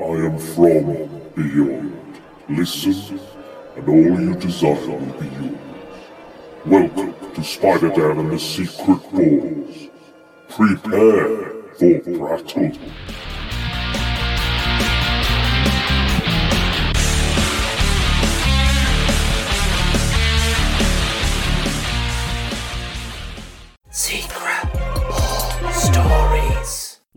I am from beyond. Listen, and all you desire will be yours. Welcome to Spider Dan and the Secret Bores. Prepare for battle.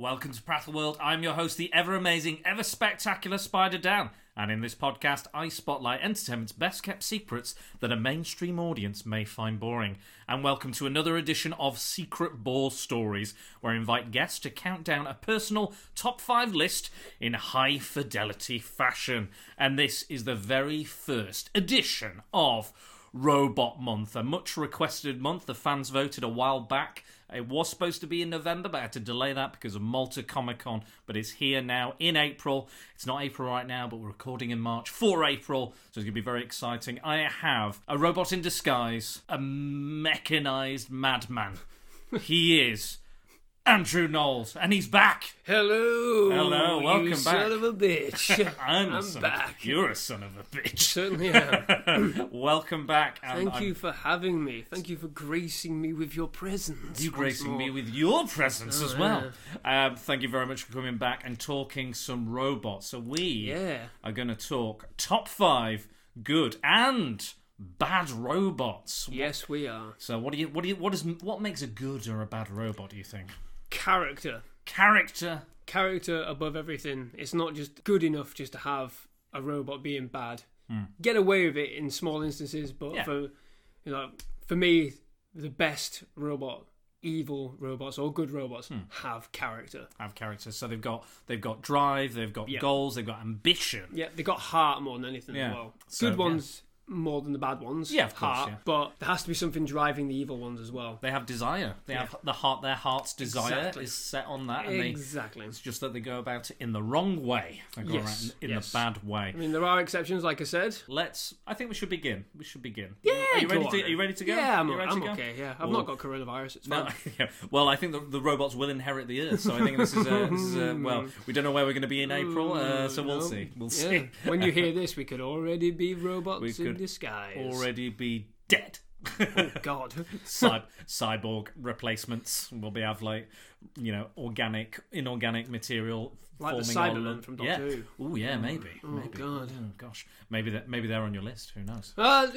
Welcome to Prattle World. I'm your host, the ever amazing, ever spectacular Spider Dan. And in this podcast, I spotlight entertainment's best kept secrets that a mainstream audience may find boring. And welcome to another edition of Secret Bore Stories, where I invite guests to count down a personal top five list in high fidelity fashion. And this is the very first edition of Robot Month, a much requested month. The fans voted a while back. It was supposed to be in November, but I had to delay that because of Malta Comic Con. But it's here now in April. It's not April right now, but we're recording in March for April, so it's going to be very exciting. I have a robot in disguise, a mechanized madman. he is Andrew Knowles, and he's back. Hello. Hello, welcome you back. Son of a bitch. I'm, a I'm back. Of, you're a son of a bitch. Certainly am. welcome back. and Thank I'm- you for having me. Thank you for gracing me with your presence. You gracing more. me with your presence Oh, as well. Um, thank you very much for coming back and talking some robots. So we Yeah. are going to talk top five good and bad robots. Yes, we are. So what do you what do you what is what makes a good or a bad robot? Do you think Character. character? Character above everything. It's not just good enough just to have a robot being bad. Get away with it in small instances, but. Yeah. for you know, for me, the best robot, evil robots or good robots Hmm. have character. Have characters. So they've got they've got drive, they've got Yeah. goals, they've got ambition. Yeah, they've got heart more than anything Yeah. as well. So, Good ones more than the bad ones. Yeah, of course, Heart, yeah. but there has to be something driving the evil ones as well. They have desire. They have the heart. Their heart's desire Exactly. is set on that, and they Exactly. It's just that they go about it in the wrong way. They go Yes, in yes. the bad way. I mean, there are exceptions, like I said. Let's. I think we should begin. We should begin. Yeah, Are you ready to? Are you ready to go? Yeah, I'm, I'm to go? okay. Yeah, I've Well- not got coronavirus. It's No, fine. yeah. Well, I think the, the robots will inherit the earth, so I think this is. A, this is well, we don't know where we're going to be in April, uh, so we'll No. see. We'll Yeah. see. when you hear this, we could already be robots We could disguise. Already be dead. oh God. Cy- cyborg replacements will be have like you know organic, inorganic material. Like the on Cybermen from yeah. Doctor Who. Oh yeah, maybe. Oh, maybe. God. Oh gosh, maybe that maybe they're on your list. Who knows? Uh,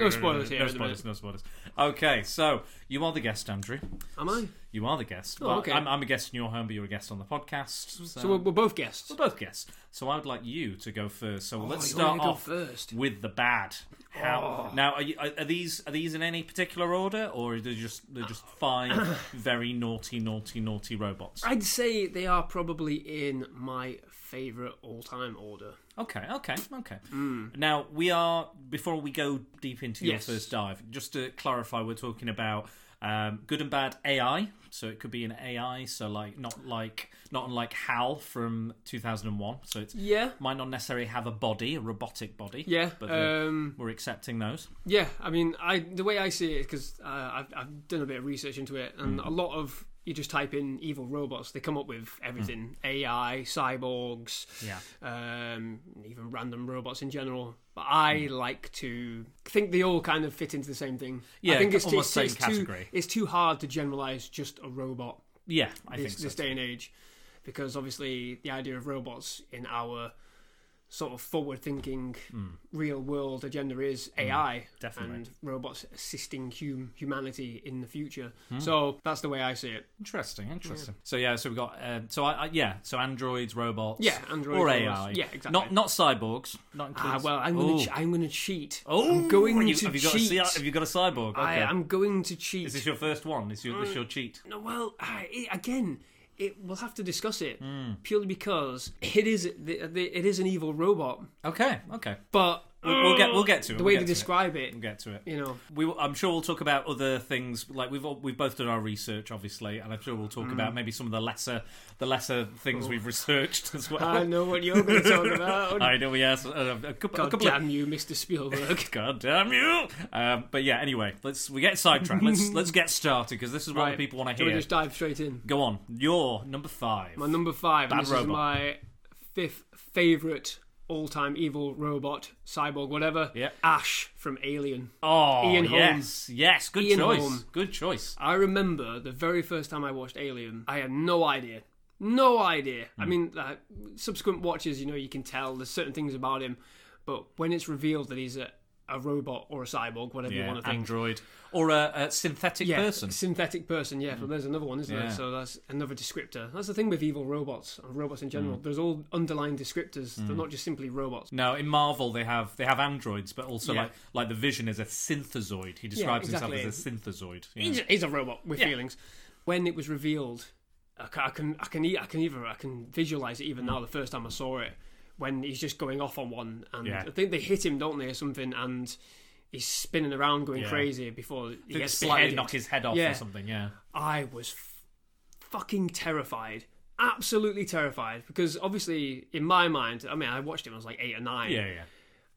no spoilers here. No spoilers. No spoilers. Okay, so you are the guest, Andrew. Am I? You are the guest. Oh, okay. I'm, I'm a guest in your home, but you're a guest on the podcast. So, So we're, we're both guests. we're both guests. So I would like you to go first. So let's Oh, want start me to go off first? with the bad. How Oh. now are, you, are, are these are these in any particular order, or are they just they're just five very naughty, naughty, naughty robots? I'd say they are probably in my favourite all-time order. Okay, okay, okay. Hmm. Now we are before we go deep into your Yes. first dive. Just to clarify, we're talking about um, good and bad AI. So it could be an AI. So like not like not unlike HAL from two thousand and one. So it's Yeah. might not necessarily have a body, a robotic body. Yeah. but we're, Um, we're accepting those. Yeah, I mean, I the way I see it because uh, I've I've done a bit of research into it, and Mm. a lot of you just type in evil robots, they come up with everything: AI, cyborgs, Mm. Yeah. um, even random robots in general. But I like to think they all kind of fit into the same thing. Yeah, I think it's, almost it's, same it's category. Too, it's too hard to generalize just a robot Yeah, I this, think so. this day and age, because obviously the idea of robots in our sort of forward-thinking, real-world agenda is AI, definitely. and robots assisting hum- humanity in the future. Hmm. So that's the way I see it. Interesting, interesting. So yeah, so we've got uh, so I, I yeah, so androids, robots, Yeah, androids, or robots. AI, Yeah, exactly. Not not cyborgs, not Ah, well, I'm gonna Ooh. ch- I'm gonna cheat. Oh, I'm going you- to have you got cheat. A, have you got a cyborg? Okay. I am going to cheat. Is this your first one? Is your this your cheat? No, well, I, again, it, we'll have to discuss it Hmm. purely because it is it is an evil robot, Okay, okay. but we'll, we'll get we'll get to it. the we'll way they to it. describe it. We'll get to it. You know, We, will- I'm sure we'll talk about other things. Like we've all- we've both done our research, obviously, and I'm sure we'll talk Mm. about maybe some of the lesser the lesser things we've researched as well. Oh. I know what you're going to talk about. I know, yes, a, a couple, a God couple of damn you, Mr. Spielberg. God damn you! Um, but yeah, anyway, let's we get sidetracked. let's let's get started because this is what Right. people want to Shall we hear. just dive straight in? Go on, your number five. My number five, Bad and this is robot. my fifth favourite all-time evil robot, cyborg, whatever. Yeah. Ash from Alien. oh, Ian Holm. yes, yes, good Ian choice, Holm. good choice. I remember the very first time I watched Alien, I had no idea. No idea. I Hmm. mean, uh, subsequent watches, you know, you can tell there's certain things about him, but when it's revealed that he's a, a robot or a cyborg, whatever you want to think. android or a, a synthetic yeah, person. synthetic person. Yeah, well, there's another one, isn't Yeah. there? So that's another descriptor. That's the thing with evil robots and robots in mm. general. There's all underlying descriptors. They're mm. not just simply robots. No, in Marvel they have they have androids, but also Yeah. like like the Vision is a synthezoid. He describes exactly. himself as a synthezoid. Yeah. He's, he's a robot with Yeah. feelings. When it was revealed, I can, I can, I can, I can either, I can visualize it even mm. now. The first time I saw it, when he's just going off on one, and Yeah. I think they hit him, don't they, or something, and he's spinning around going Yeah. crazy before he gets slightly beheaded. knock his head off Yeah. or something. Yeah, I was f- fucking terrified. Absolutely terrified because obviously in my mind, I mean, I watched it when I was like eight or nine, yeah, yeah.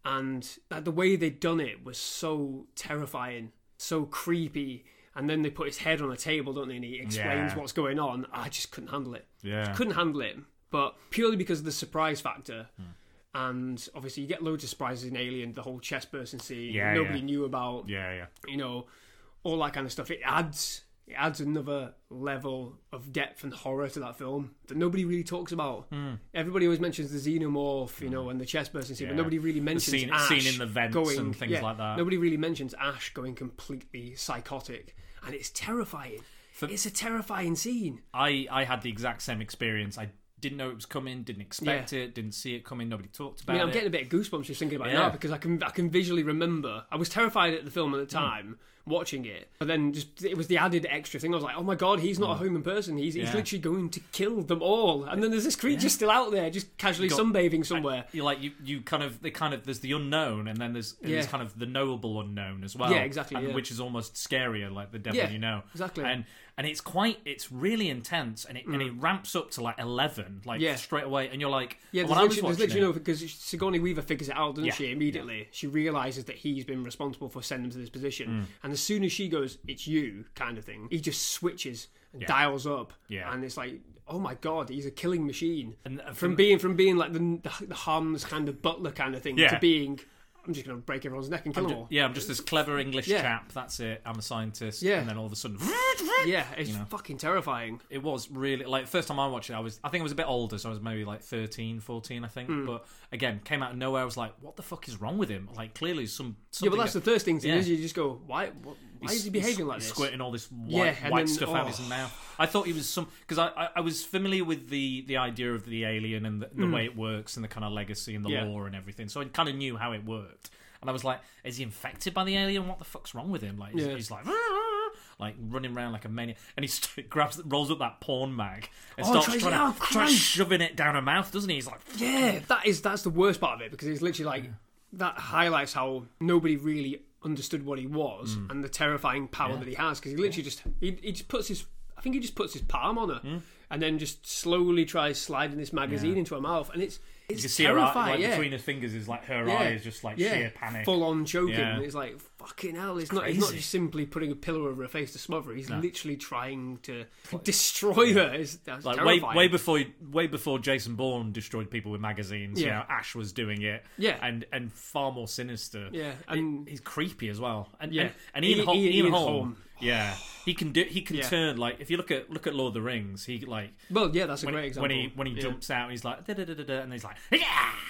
and like, the way they'd done it was so terrifying, so creepy. And then they put his head on a table, don't they? And he explains Yeah. what's going on. I just couldn't handle it. Yeah. Couldn't handle it. But purely because of the surprise factor. Hmm. And obviously, you get loads of surprises in Alien. The whole chest person scene, Yeah, nobody yeah. knew about Yeah, yeah. you know, all that kind of stuff. It adds it adds another level of depth and horror to that film that nobody really talks about. Everybody always mentions the xenomorph, you know, and the chest person scene, Hmm. Yeah. but nobody really mentions scene- Ash scene in the vents going, and things yeah, like that. Nobody really mentions Ash going completely psychotic, and it's terrifying. it's a terrifying scene. I I had the exact same experience. I didn't know it was coming, didn't expect it, didn't see it coming. Nobody talked I about mean, I'm it. getting a bit of goosebumps just thinking about it now because I can I can visually remember. I was terrified at the film at Hmm. the time watching it, but then just it was the added extra thing. I was like, oh my god, he's not a human person. He's he's Hmm. Literally going to kill them all. And then there's this creature still out there, just casually Got- sunbathing somewhere. you're like you, you kind of they kind of there's the unknown and then there's there's Yeah. kind of the knowable unknown as well. Yeah, exactly, and yeah. Which is almost scarier, like the devil Yeah, you know. exactly. And and it's quite it's really intense and it and it ramps up to like eleven, like Mm. Yeah. straight away, and you're like, Yeah, when there's I was literally, there's watching literally no because Sigourney Weaver figures it out, doesn't Yeah, she? Immediately, she realizes that he's been responsible for sending him to this position, Mm. and as soon as she goes, "It's you," kind of thing, he just switches and Yeah. dials up, Yeah. and it's like, oh my god, he's a killing machine. And, uh, from, from- being from being like the the, the kind of butler kind of thing Yeah. to being, I'm just gonna break everyone's neck and kill I'm them ju- all. yeah, I'm just this clever English Yeah. chap. That's it. I'm a scientist. Yeah. and then all of a sudden, Yeah, it's You know. fucking terrifying. it was really like first time I watched it I was I think I was a bit older so I was maybe like 13 14 I think Hmm. but again came out of nowhere I was like what the fuck is wrong with him like clearly some Yeah, something but that's the first thing. Yeah. Is you just go, why? Why is he behaving like he's this? squirting all this white, Yeah, white then- stuff out of oh. his mouth I thought he was some because I, I I was familiar with the the idea of the alien and the, the hmm. way it works and the kind of legacy and the. Yeah. lore and everything so I kind of knew how it worked and I was like is he infected by the alien what the fuck's wrong with him like he's, Yeah. he's like ah, like running around like a maniac, and he st- grabs, rolls up that porn mag and Oh, starts tries- trying, oh, to, Christ. shoving it down her mouth, doesn't he? He's like, Yeah, that is that's the worst part of it because it's literally like that highlights how nobody really understood what he was Mm. and the terrifying power that he has because he literally just he, he just puts his I think he just puts his palm on her Mm. and then just slowly tries sliding this magazine Yeah. into her mouth and it's you can see her eye, terrifying. like yeah. between her fingers is like her yeah. is just like yeah. sheer panic. full on choking. Yeah. It's like fucking hell. It's not. He's not just simply putting a pillow over her face to smother. her. He's literally trying to destroy her. It's, that's like way, terrifying. way before way before Jason Bourne destroyed people with magazines, you Yeah. know, Ash was doing it, Yeah. and and far more sinister. Yeah, and and- he's creepy as well, and Yeah. and, and Ian, Ian- Ian Ian Holm, Holm. Yeah, he can do he can Yeah. turn like if you look at look at Lord of the Rings, he like well, yeah, that's a when, great example. when he when he Yeah. jumps out, he's like da da da da da, and he's like yeah,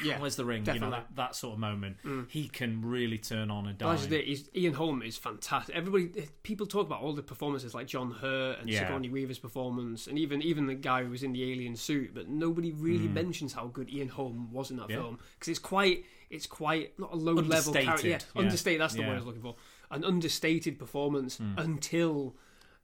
Yeah, where's the ring? You know. Mm. that, that sort of moment. He can really turn on a dime. That's. Ian Holm is fantastic. Everybody, people talk about all the performances like John Hurt and Yeah. Sigourney Weaver's performance, and even even the guy who was in the alien suit. But nobody really mentions how good Ian Holm was in that Mm. Film because it's quite, it's quite not a low level character. Yeah, understated. That's the word I was looking for. An understated performance until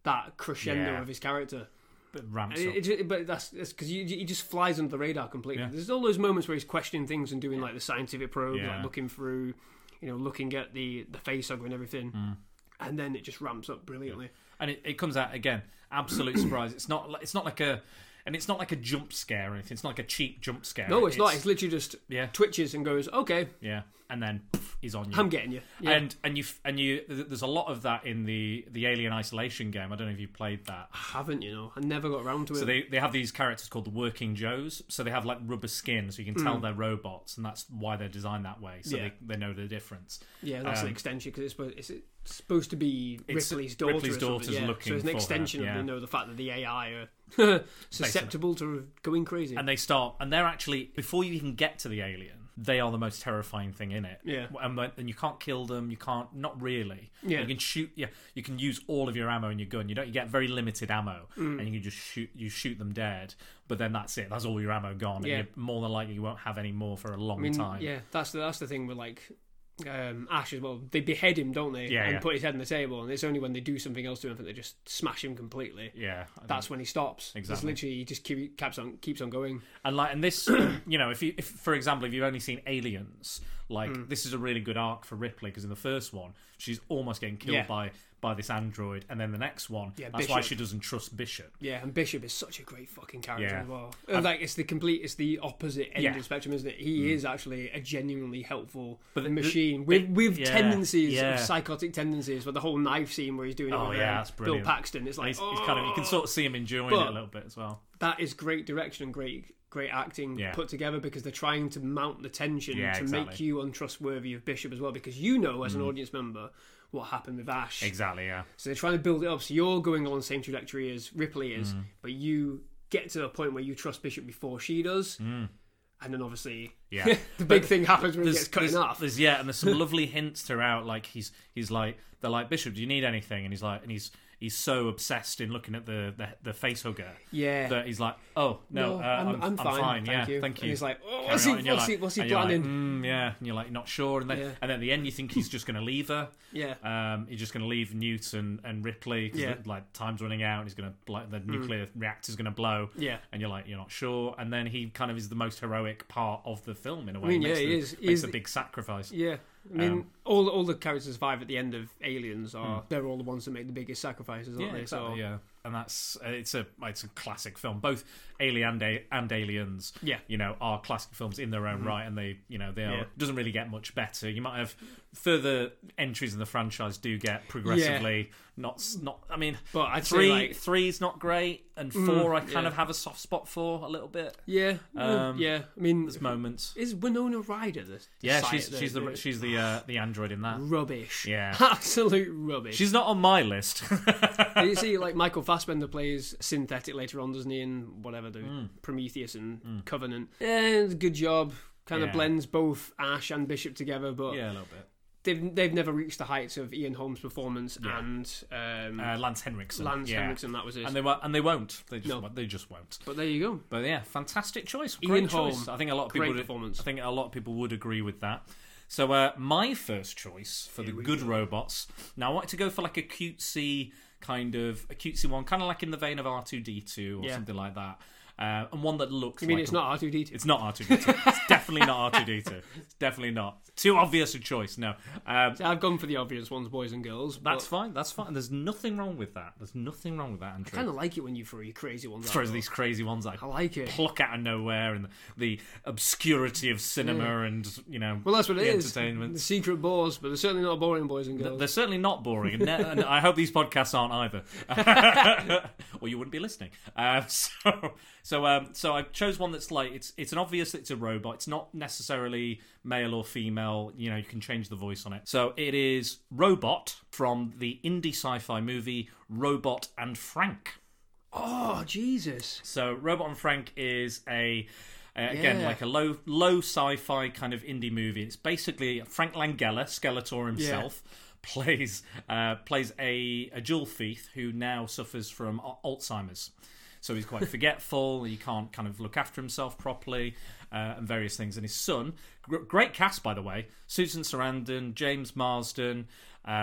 that crescendo Yeah. of his character. But ramps It, up. it, but that's because he just flies under the radar completely. Yeah. There's all those moments where he's questioning things and doing like the scientific probe, like looking through, you know, looking at the the face and everything, Mm. and then it just ramps up brilliantly. and it, it comes out again absolute surprise it's not it's not like a and it's not like a jump scare or anything it's not like a cheap jump scare No, it's, not. It's literally just Yeah. twitches and goes, "Okay, yeah and then poof, he's on you I'm getting you." Yeah. and and you and you there's a lot of that in the the alien isolation game i don't know if you played that I haven't, you know, I never got around to it. so they, they have these characters called the working joes so they have like rubber skin so you can tell they're robots and that's why they're designed that way so Mm. Yeah. they, they know the difference yeah, that's um, an extension because it's it's supposed to be It's Ripley's daughter. Ripley's daughter's yeah. looking so it's an for her, extension yeah. of you know the fact that the AI are susceptible to going crazy. and they start and they're actually before you even get to the alien they are the most terrifying thing in it Yeah. and, and you can't kill them you can't not really Yeah. you can shoot yeah you can use all of your ammo in your gun you don't you get very limited ammo Mm. and you can just shoot you shoot them dead but then that's it that's all your ammo gone Yeah. and you're more than likely you won't have any more for a long I mean, time yeah, that's the that's the thing with like um, Ash as well. They behead him, don't they? Yeah, and yeah. put his head on the table, and it's only when they do something else to him that they just smash him completely. yeah I That's when he stops. Exactly. It's literally he just keep, keeps on keeps on going. And like, and this, you know, if you, if for example, if you've only seen Aliens, like Mm. this is a really good arc for Ripley because in the first one she's almost getting killed Yeah. by by this android, and then the next one, Yeah, that's why she doesn't trust Bishop. Yeah, and Bishop is such a great fucking character Yeah. as well. Uh, like it's the complete, it's the opposite end Yeah. of the spectrum, isn't it? He is actually a genuinely helpful But the- machine the- with with yeah, tendencies of psychotic tendencies. With the whole knife scene where he's doing it Oh, with yeah, um, that's Bill. Paxton, it's like he's, he's kind of you can sort of see him enjoying it a little bit as well. that is great direction and great great acting Yeah. put together because they're trying to mount the tension Yeah, to exactly. Mm. make you untrustworthy of Bishop as well because you know as an audience member what happened with Ash. Exactly, yeah. So they're trying to build it up so you're going on the same trajectory as Ripley is, Mm. but you get to a point where you trust Bishop before she does. And then obviously Mm. Yeah. the big thing happens when he gets cut in half. there's- yeah, and there's some lovely hints throughout. Like he's he's like they're like Bishop, do you need anything? And he's like, and he's he's so obsessed in looking at the the, the face hugger Yeah. that he's like, oh no, No, uh, I'm- I'm, I'm fine, yeah, thank you. thank you. And he's like, oh, what's he-. And he- what's he like, planning? "Mm, yeah, and you're like not sure, and then Yeah. and then at the end you think he's just going to leave her. Yeah. Um, he's just going to leave Newt and, and Ripley because Yeah. Mm. like time's running out. and He's going to like the nuclear reactor's going to blow. Yeah. and you're like you're not sure. And then he kind of is the most heroic part of the film in a way. mean, He makes yeah, the, he is. He Makes is a big sacrifice. Yeah. I mean, Um, all all the characters survive at the end of Aliens are they're all the ones that make the biggest sacrifices, aren't Hmm. Yeah, they? exactly. so Yeah, and that's it's a it's a classic film. Both Alien and, and Aliens, Yeah. Mm-hmm. you know, are classic films in their own right, and they, you know, they are Yeah. doesn't really get much better. You might have further entries in the franchise do get progressively not not. I mean, But say, three like- Mm, three's not great, and four I kind yeah. of have a soft spot for a little bit. yeah, Um, yeah. I mean, There's moments. is Winona Ryder the, Yeah, she's she's the she's the uh, the android in that. rubbish. Yeah. absolute rubbish. She's not on my list. you see, like Michael Fassbender plays synthetic later on, doesn't he? In whatever the Hmm. Prometheus and Covenant. Yeah, good job. Kind Yeah. of blends both Ash and Bishop together, but yeah, a little bit. They've they've never reached the heights of Ian Holm's performance Yeah. and um, Uh, Lance Henriksen. Lance yeah. Henriksen. That was it. and they won't, and they won't. They just No. won't. they just won't. but there you go. But yeah, fantastic choice. Ian Great choice. Holm, I think a lot of people great would, performance. I think a lot of people would agree with that. So uh, my first choice for the good robots. Now I wanted to go for like a cutesy kind of a cutesy one, kind of like in the vein of R two D two or Yeah. something like that, uh, and one that looks. You mean like it's a- not R two D two? It's not R two D two. It's definitely not R two D two. It's definitely not. Too obvious a choice. No. Um, I've gone for the obvious ones, boys and girls. that's fine. That's fine. There's nothing wrong with that. There's nothing wrong with that, Andrew. I kind of like it when you throw your crazy ones. out, throws these crazy ones like I like it. pluck out of nowhere and the obscurity of cinema and you know Well, that's what it the is. entertainment. The secret bores, but they're certainly not boring, boys and girls. They're certainly not boring, and, and I hope these podcasts aren't either, or you wouldn't be listening. Um, so, so, um, so I chose one that's like it's it's an obvious it's a robot. It's not necessarily male or female. You know, you can change the voice on it. So it is Robot from the indie sci-fi movie Robot and Frank. oh Jesus! So Robot and Frank is a uh, again Yeah. like a low low sci-fi kind of indie movie. It's basically Frank Langella, Skeletor himself, plays uh, plays a a jewel thief who now suffers from Alzheimer's. So he's quite forgetful. He can't kind of look after himself properly, uh, and various things. And his son, gr- great cast by the way, Susan Sarandon, James Marsden, um,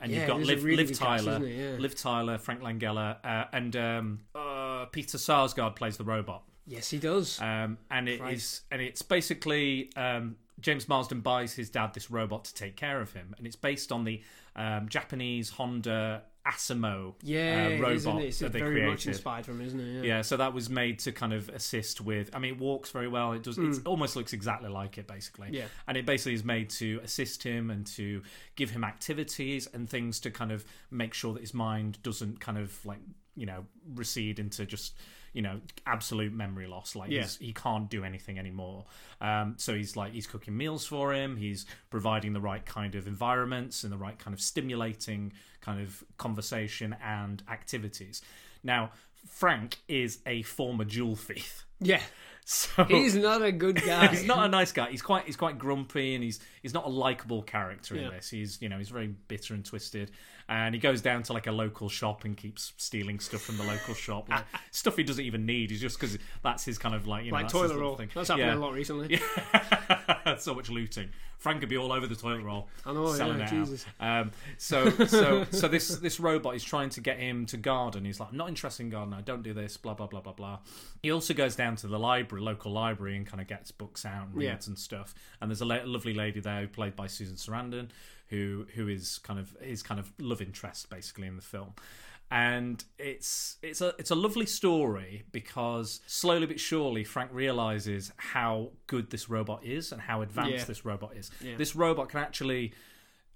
and Yeah, you've got it is a Liv, really Liv good cast, Tyler. Yeah. Liv Tyler, Frank Langella, uh, and um, uh, Peter Sarsgaard plays the robot. Yes, he does. Um, and it is, and it's basically um, James Marsden buys his dad this robot to take care of him, and it's based on the um, Japanese Honda Asimo yeah, uh, robot it? That they very much created. inspired from, isn't it? Yeah, so that was made to kind of assist with. I mean, it walks very well. It does. It almost looks exactly like it, basically. Mm. Yeah. And it basically is made to assist him and to give him activities and things to kind of make sure that his mind doesn't kind of like you know recede into just you know absolute memory loss. Like Yeah. he's, he can't do anything anymore. Um, so he's like he's cooking meals for him. He's providing the right kind of environments and the right kind of stimulating kind of conversation and activities. Now, Frank is a former jewel thief. Yeah. So He's not a good guy. he's not a nice guy. He's quite he's quite grumpy and he's he's not a likable character in Yeah. this. He's you know he's very bitter and twisted, and he goes down to like a local shop and keeps stealing stuff from the local shop, like, stuff he doesn't even need. He's just because that's his kind of like you know like toilet roll. thing. That's happened Yeah. a lot recently. Yeah. so much looting. Frank could be all over the toilet roll, I know, selling yeah, it Jesus. out. Um, so, so, so this this robot is trying to get him to garden. He's like, I'm not interested in garden. I don't do this. Blah blah blah blah blah. He also goes down to the library, local library, and kind of gets books out and Yeah. reads and stuff. And there's a la- lovely lady there, played by Susan Sarandon, who who is kind of his kind of love interest basically in the film and it's it's a it's a lovely story because slowly but surely Frank realizes how good this robot is and how advanced Yeah. this robot is. Yeah. This robot can actually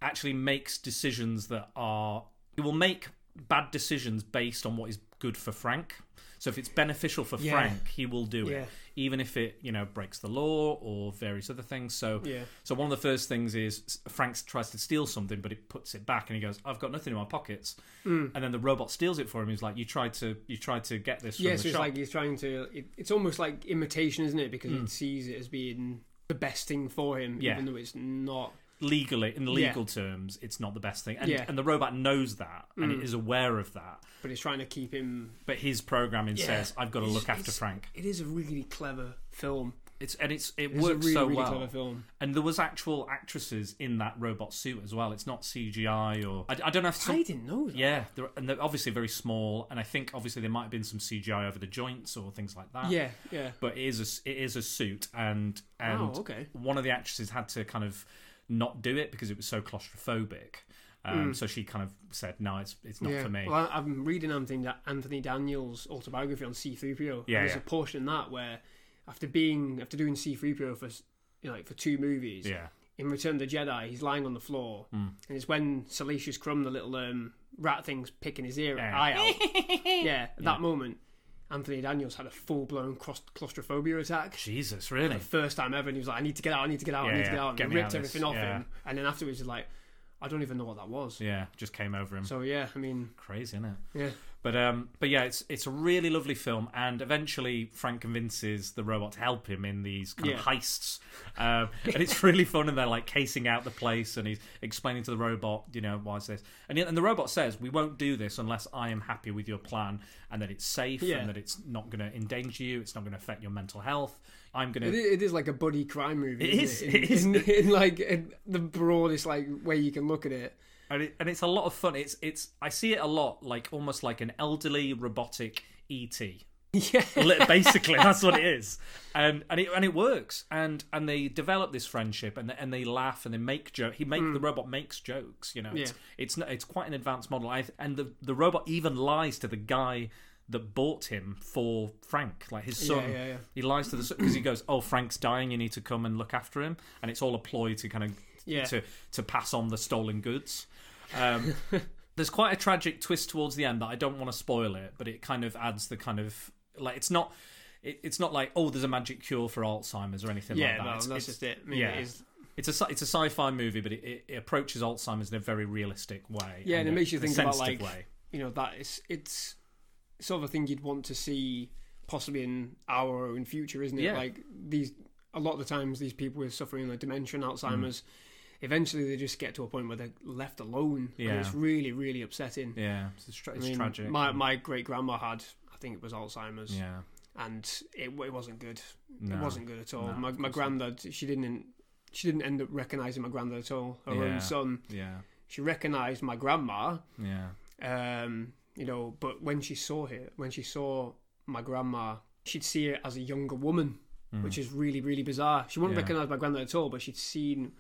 actually makes decisions that are it will make bad decisions based on what is good for Frank. So if it's beneficial for Yeah. Frank, he will do Yeah. it, even if it you know breaks the law or various other things. So Yeah. so one of the first things is Frank tries to steal something, but it puts it back, and he goes, "I've got nothing in my pockets." Mm. And then the robot steals it for him. He's like, "You tried to, you tried to get this from Yeah, so it's shop." like he's trying to. It, it's almost like imitation, isn't it? Because Hmm. it sees it as being the best thing for him, Yeah. even though it's not. Legally, in Yeah. legal terms, it's not the best thing, and Yeah. and the robot knows that, and Mm. it is aware of that. But it's trying to keep him. But his programming Yeah. says, "I've got to It's- look after Frank." It is a really clever film. It's and it's it It's a works really, so really well. clever film. And there was actual actresses in that robot suit as well. It's not CGI or I, I don't know if some, I didn't know that. Yeah, they're, and they're obviously very small, and I think obviously there might have been some CGI over the joints or things like that. Yeah, yeah. but it is a, it is a suit, and and Oh, okay. one of the actresses had to kind of not do it because it was so claustrophobic. Um, So she kind of said, "No, it's it's not yeah. for me." Well, I- I'm reading Anthony, Anthony Daniels' autobiography on C3PO. Yeah, There's yeah. a portion in that where, after being after doing C3PO for you know, like for two movies, yeah, in Return of the Jedi, he's lying on the floor, Hmm. and it's when Salacious Crumb, the little um, rat thing's picking his ear Yeah. eye out. yeah, at that moment, Anthony Daniels had a full blown claustrophobia attack. Jesus, really? The first time ever, and he was like, "I need to get out, I need to get out, Yeah, I need to get out," and Get ripped out everything off yeah. him. And then afterwards, he's like, "I don't even know what that was." Yeah, just came over him. So yeah, I mean, Crazy, isn't it? yeah, But um, but yeah, it's it's a really lovely film, and eventually Frank convinces the robot to help him in these kind of heists, um, and it's really fun. And they're like casing out the place, and he's explaining to the robot, you know, why is this? And, and the robot says, "We won't do this unless I am happy with your plan, and that it's safe, Yeah. and that it's not going to endanger you, it's not going to affect your mental health. I'm gonna. it is like a buddy crime movie. It isn't is, it? it is. In, in, in like in the broadest like way you can look at it. And, it, and it's a lot of fun. It's it's I see it a lot, like almost like an elderly robotic ET. Yeah, basically that's what it is and and it and it works and and they develop this friendship and and they laugh and they make joke he make the mm. robot makes jokes you know it's. Yeah. it's not, it's quite an advanced model I, and the the robot even lies to the guy that bought him for Frank like his son Yeah, yeah, yeah. he lies to the because he goes oh Frank's dying you need to come and look after him and it's all a ploy to kind of Yeah. to to pass on the stolen goods um there's quite a tragic twist towards the end that I don't want to spoil it, but it kind of adds the kind of like it's not it, it's not like oh there's a magic cure for Alzheimer's or anything yeah, like that. well, It's- that's it's- just it. I mean, yeah. it is. It's a it's a sci-fi movie, but it, it, approaches Alzheimer's in a very realistic way. Yeah, and it makes you think about, like, way. you know that it's it's sort of a thing you'd want to see possibly in our own future, isn't it? Yeah. Like these a lot of the times these people are suffering like dementia and Mm. Eventually they just get to a point where they're left alone. and it's really really upsetting. Yeah, it's, tra- I mean, tragic. My my great grandma had I think it was Alzheimer's, yeah, and it it wasn't good. no. It wasn't good at all. No, my my granddad she didn't she didn't end up recognizing my granddad at all. Her Yeah. own son. Yeah, She recognized my grandma, yeah, um, you know, but when she saw it, when she saw my grandma, she'd see her as a younger woman, Hmm. which is really, really bizarre. She wouldn't Yeah. recognise my granddad at all, but she'd seen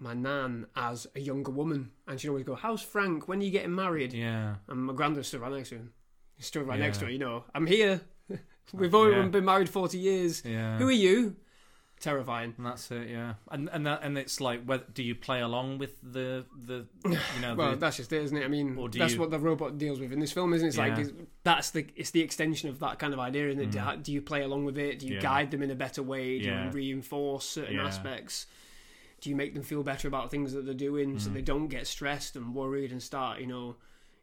my nan as a younger woman, and she'd always go, "How's Frank? When are you getting married?" Yeah. And my granddad stood right next to him. He stood right Yeah. next to her. You know, I'm here. We've already Yeah. been married forty years. Yeah. Who are you? Terrifying. And that's it, yeah. And and that, and it's like, whether, do you play along with the the you know Well, the, that's just it, isn't it? I mean, that's you- what the robot deals with in this film, isn't it? It's like it's, that's the it's the extension of that kind of idea, isn't it? Do, do you play along with it? Do you Mm. Yeah. guide them in a better way? Do Yeah. you reinforce certain Yeah. aspects? Do you make them feel better about things that they're doing Mm. so they don't get stressed and worried and start, you know,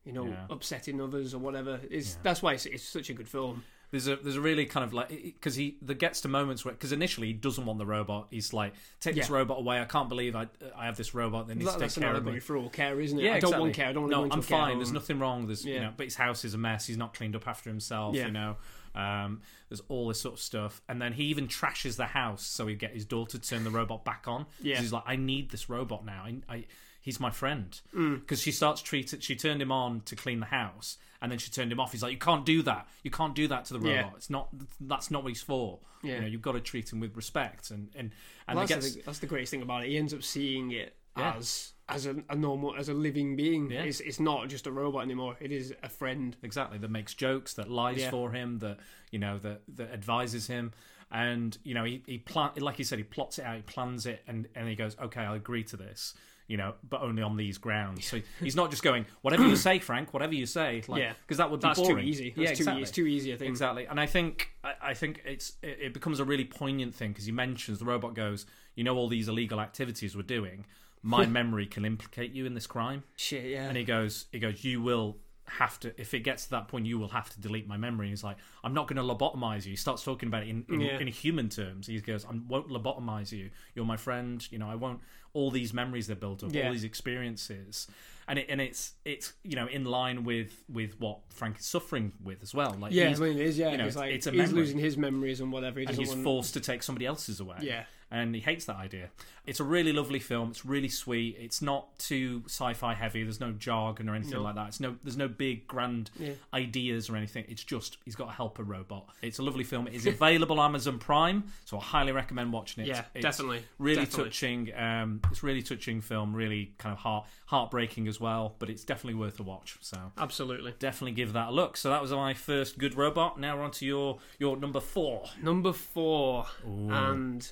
you know, Yeah. upsetting others or whatever? It's that's why it's, it's such a good film. There's a there's a really kind of like because he there gets to moments where because initially he doesn't want the robot. He's like, take this robot away. I can't believe I I have this robot that needs That, to that's take care an of me. allegory for all care, isn't it? Yeah, I don't want care. I don't want to no, I'm a care fine. There's nothing wrong. There's you know, but his house is a mess. He's not cleaned up after himself. Yeah. You know, um, there's all this sort of stuff, and then he even trashes the house so he'd get his daughter to turn the robot back on. Yeah. he's like, I need this robot now. I, I he's my friend Mm. because she starts treating. She turned him on to clean the house, and then she turned him off. He's like, you can't do that. You can't do that to the robot. Yeah. It's not. That's not what he's for. Yeah. You know, you've got to treat him with respect, and and and Well, that's, gets. the, that's the greatest thing about it. He ends up seeing it Yeah. as as a, a normal, as a living being. Yeah. It's, it's not just a robot anymore. It is a friend. exactly that makes jokes that lies Yeah. for him that you know that that advises him and you know he he plan like you said he plots it out he plans it and and he goes okay i agree to this you know but only on these grounds so he's not just going whatever you say frank whatever you say like Yeah. because that would be That's too easy. That's yeah too, exactly. It's too easy. I think. Exactly, and I think I, I think it's it, it becomes a really poignant thing because he mentions the robot goes, you know, all these illegal activities we're doing. My memory can implicate you in this crime, Shit. Yeah. and he goes, he goes, you will have to if it gets to that point, you will have to delete my memory. And he's like, I'm not going to lobotomize you. He starts talking about it in in, Yeah. in human terms. He goes, I won't lobotomize you. You're my friend. You know, I won't. All these memories that built up, Yeah. all these experiences, and it and it's it's you know in line with with what Frank is suffering with as well. Like yeah, I he's- mean, it is. Yeah, you know, it's like it's a he's memory. losing his memories and whatever. He and he's want. forced to take somebody else's away. Yeah. And he hates that idea. It's a really lovely film. It's really sweet. It's not too sci-fi heavy. There's no jargon or anything No. like that. It's no there's no big grand Yeah. ideas or anything. It's just he's got a helper robot. It's a lovely film. It is available on Amazon Prime, so I highly recommend watching it. Yeah, It's definitely, Really definitely. touching. Um, it's really touching film. Really kind of heart heartbreaking as well. But it's definitely worth a watch. So Absolutely. definitely give that a look. So that was my first good robot. Now we're on to your your number four. Number four, and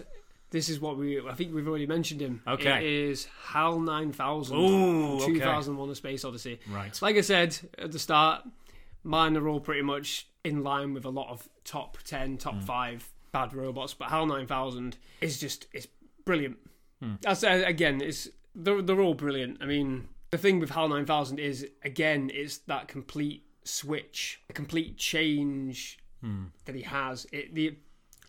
this is what we. I think we've already mentioned him. Okay. It is HAL nine thousand. Ooh, okay. two thousand one: A Space Odyssey. Right. Like I said at the start, mine are all pretty much in line with a lot of top ten, top Hmm. five bad robots. But HAL nine thousand is just it's brilliant. Hmm. That's uh, again, it's they're they're all brilliant. I mean, the thing with HAL nine thousand is again, it's that complete switch, a complete change Hmm. that he has. It the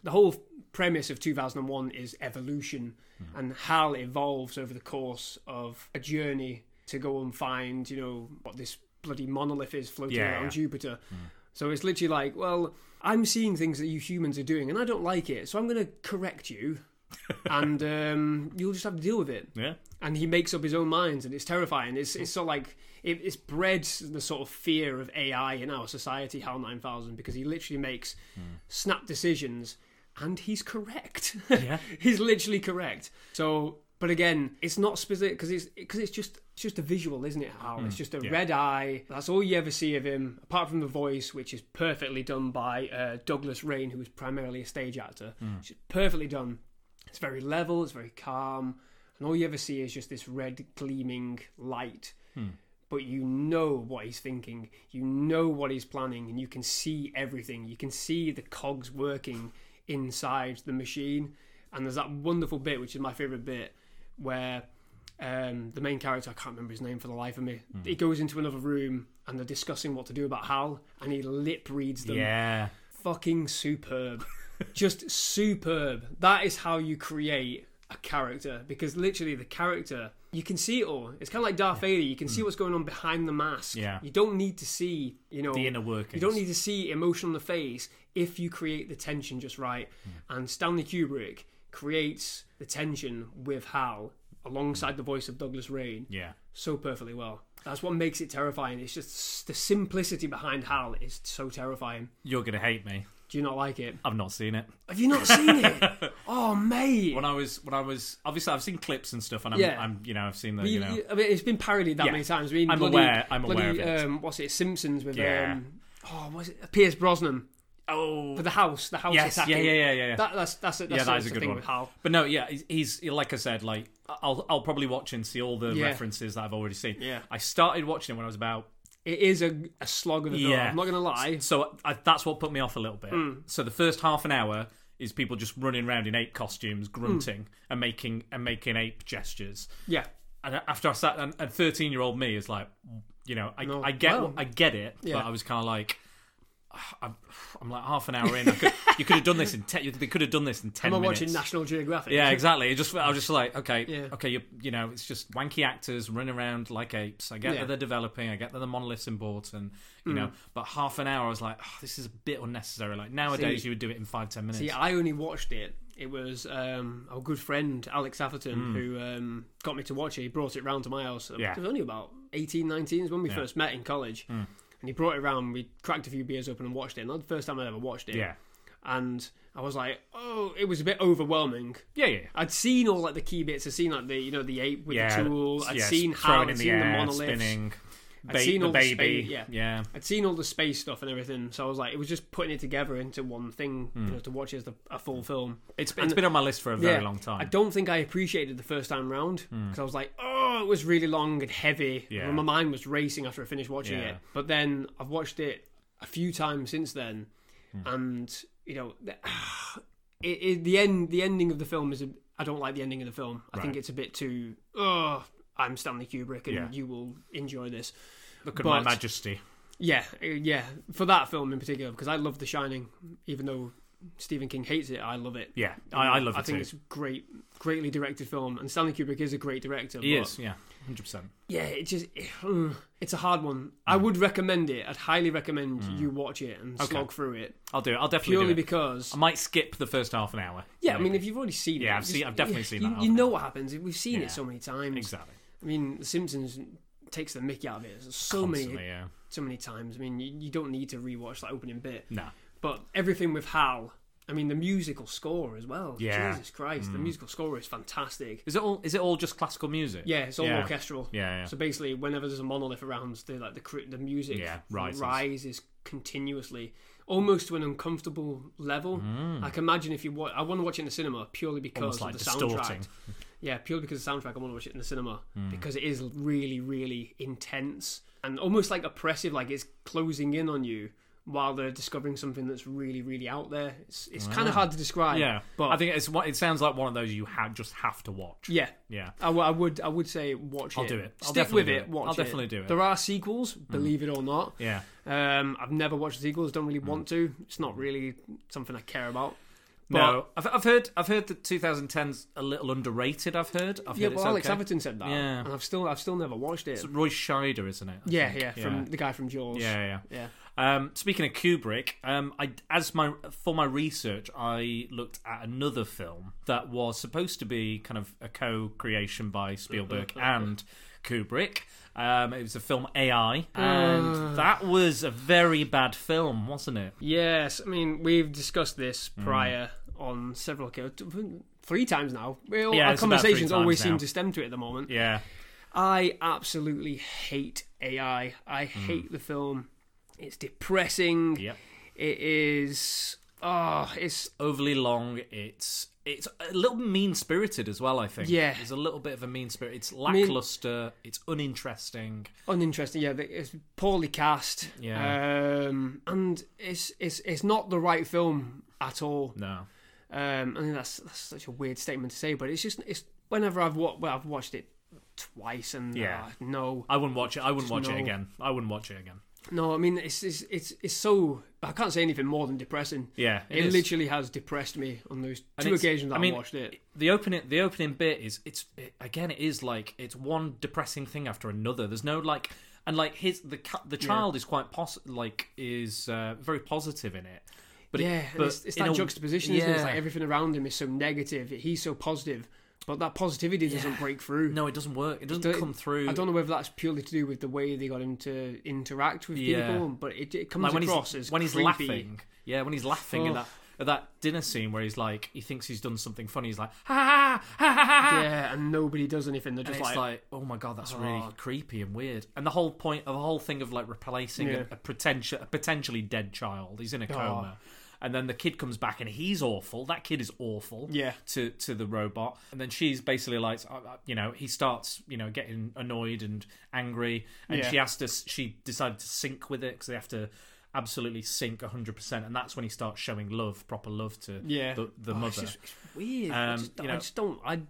the whole premise of 2001 is evolution Hmm. and HAL evolves over the course of a journey to go and find, you know, what this bloody monolith is floating Yeah, around yeah. Jupiter. So it's literally like, well, I'm seeing things that you humans are doing and I don't like it, so I'm going to correct you. and um, you'll just have to deal with it. Yeah. And he makes up his own minds, and it's terrifying. It's it's sort of like it, it's bred the sort of fear of AI in our society, HAL nine thousand, because he literally makes snap decisions, and he's correct. Yeah. he's literally correct. So, but again, it's not specific because it's because it's just it's just a visual, isn't it? Hal? It's mm, just a yeah. red eye. That's all you ever see of him, apart from the voice, which is perfectly done by uh, Douglas Rain, who is primarily a stage actor. Mm. It's perfectly done. It's very level. It's very calm, and all you ever see is just this red gleaming light. Hmm. But you know what he's thinking. You know what he's planning, and you can see everything. You can see the cogs working inside the machine. And there's that wonderful bit, which is my favorite bit, where um, the main character, I can't remember his name for the life of me, he goes into another room and they're discussing what to do about Hal, and he lip reads them. Yeah. Fucking superb. Just superb. That is how you create a character because literally the character you can see it all. It's kind of like Darth Vader. You can see what's going on behind the mask. Mm. Yeah. You don't need to see, you know, The inner workings. You don't need to see emotion on the face if you create the tension just right. Mm. And Stanley Kubrick creates the tension with Hal alongside the voice of Douglas Rain Yeah. so perfectly well. That's what makes it terrifying. It's just the simplicity behind Hal is so terrifying. You're gonna hate me. Do you not like it? I've not seen it. Have you not seen it? oh, mate. When I was when I was obviously I've seen clips and stuff, and I'm, Yeah. I'm you know I've seen the You- you know I mean, it's been parodied that Yeah. many times. I mean, I'm bloody, aware- I'm bloody, aware of it. Um, what's it? Simpsons with Yeah. um, oh, was it Pierce Brosnan oh for the house? The house yes yeah attacking. yeah yeah yeah. yeah. That, that's that's that's yeah, that is a good thing one. with Hal. But no, yeah, he's, he's like I said, like I'll I'll probably watch and see all the Yeah. references that I've already seen. Yeah. I started watching it when I was about It is a, a slog of a film. Yeah. I'm not gonna lie. so I, that's what put me off a little bit. Hmm. So the first half an hour is people just running around in ape costumes, Hmm. grunting and making and making ape gestures. Yeah, And after I sat, and and thirteen year old me is like, you know, I, No. I get Well, I get it, yeah. but I was kind of like. I'm, I'm like half an hour in. I could, you could have done this in ten. They could have done this in 10 I'm not minutes. watching National Geographic. Yeah, exactly. It just I was just like, okay, Yeah. okay, you you know, it's just wanky actors running around like apes. I get Yeah. that they're developing. I get that the monoliths important. And you know, but half an hour, I was like, oh, this is a bit unnecessary. Like nowadays, See- you would do it in five ten minutes. See, I only watched it. It was um, our good friend Alex Atherton who um, got me to watch it. He brought it round to my house. Yeah. It was only about 18, 19 is when we Yeah. First met in college. And he brought it around. We cracked a few beers open and watched it. Not the first time I'd ever watched it. yeah, And I was like, oh, it was a bit overwhelming. yeah, yeah. I'd seen all like the key bits. I'd seen like the you know the ape with yeah, the tool. I'd yeah, seen throwing how in I'd the seen the air, monoliths. spinning. I'd Ba- seen the all the baby. spa- yeah. yeah, I'd seen all the space stuff and everything, so I was like, it was just putting it together into one thing, Hmm. you know, to watch as the, a full film. It's it's been on my list for a very long time. I don't think I appreciated the first time round because I was like, oh, it was really long and heavy. Yeah. And my mind was racing after I finished watching Yeah. it. But then I've watched it a few times since then, Hmm. and you know, the, it, it, the end, the ending of the film is. A, I don't like the ending of the film. I think it's a bit too. Oh, I'm Stanley Kubrick, and Yeah. you will enjoy this. Look at my majesty. Yeah, uh, yeah, for that film in particular, because I love The Shining, even though Stephen King hates it, I love it. Yeah, I, I love it I think too. it's a great, greatly directed film, and Stanley Kubrick is a great director. He but is, yeah, hundred percent. Yeah, it just it's a hard one. I would recommend it. I'd highly recommend you watch it and Okay. slog through it I'll do it. I'll definitely purely do it. because I might skip the first half an hour. yeah, I mean if you've already seen it, Yeah, I've just- seen- I've definitely seen you, that You half know what happens. We've seen Yeah. it so many times. exactly. I mean, The Simpsons takes the mickey out of it so Constantly, many, yeah. so many times. I mean, you, you don't need to rewatch that opening bit. No. But everything with Hal, I mean, the musical score as well. Yeah. Jesus Christ, the musical score is fantastic. Is it all? Is it all just classical music? Yeah, it's all Yeah. orchestral. Yeah, yeah. So basically, whenever there's a monolith around, the like the the music Yeah, rises. rises continuously, almost to an uncomfortable level. I can imagine if you. I want to watch it in the cinema purely because Mm. Almost like of the soundtrack. distorting. Yeah, purely because of the soundtrack. I want to watch it in the cinema Hmm. because it is really, really intense and almost like oppressive. Like it's closing in on you while they're discovering something that's really, really out there. It's it's kind of hard to describe. Yeah, but I think it's it sounds like one of those you ha- just have to watch. yeah. Yeah. I, w- I would I would say watch I'll it. do it. I'll Stick with do it. it. Watch I'll it. definitely do it. Hmm. There are sequels, believe it or not. Yeah. Um, I've never watched the sequels. Don't really Hmm. want to. It's not really something I care about. No, I've, I've heard I've heard that 2010's a little underrated. I've heard. I've Yeah, heard well, Alex okay. Everton said that, Yeah. and I've still I've still never watched it. It's Roy Scheider, isn't it? I yeah, yeah, from the guy from Jaws. yeah, yeah. yeah. Um, speaking of Kubrick, um, I as my for my research, I looked at another film that was supposed to be kind of a co-creation by Spielberg and Kubrick. Um, it was a film AI, and that was a very bad film, wasn't it? Yes, I mean we've discussed this Hmm. prior on several occasions. Three times now. Well, Yeah, our it's about three conversations always now. seem to stem to it at the moment. Yeah, I absolutely hate AI. I hate the film. It's depressing. Hmm. yep. It is. Oh, it's Overly long. It's it's a little mean spirited as well. I think. Yeah. there's a little bit of a mean spirit. It's lackluster. it's uninteresting. uninteresting. Yeah, it's poorly cast. Yeah. um, and it's it's it's not the right film at all. No. Um, I think that's that's such a weird statement to say, but it's just it's whenever I've wa- well, I've watched it twice and Yeah. uh, no, I wouldn't watch it. I wouldn't watch no. it again. I wouldn't watch it again. no. I mean, it's it's it's, it's so I can't say anything more than depressing. Yeah, it literally has depressed me on those two occasions I I, mean, watched it. The opening, the opening bit is it's it, again. It is like it's one depressing thing after another. There's no like, and like his the the child is quite pos like is uh, very positive in it. But yeah, and but it's, it's that a- juxtaposition. Isn't it? It's like everything around him is so negative. He's so positive, but that positivity doesn't break through. No, it doesn't work. It doesn't Don't- come through. I don't know whether that's purely to do with the way they got him to interact with Yeah. people, but it, it comes like when across he's as when he's creepy. laughing. Yeah, when he's laughing in Oh. that at that dinner scene where he's like he thinks he's done something funny. He's like ha ha ha ha ha. Yeah, and nobody does anything. They're just like, like, oh my god, that's really Oh. creepy and weird. And the whole point of the whole thing of like replacing Yeah. a, a potential, a potentially dead child. He's in a Oh. And then the kid comes back and he's awful. That kid is awful. Yeah. To to the robot, and then she's basically like, uh, uh, you know, he starts, you know, getting annoyed and angry, and Yeah. she has to. She decided to sync with it because they have to. Absolutely sync 100%, and that's when he starts showing love, proper love to yeah, the, the Oh, mother. It's, just, it's weird. I, Um, just, you know- I just don't. I,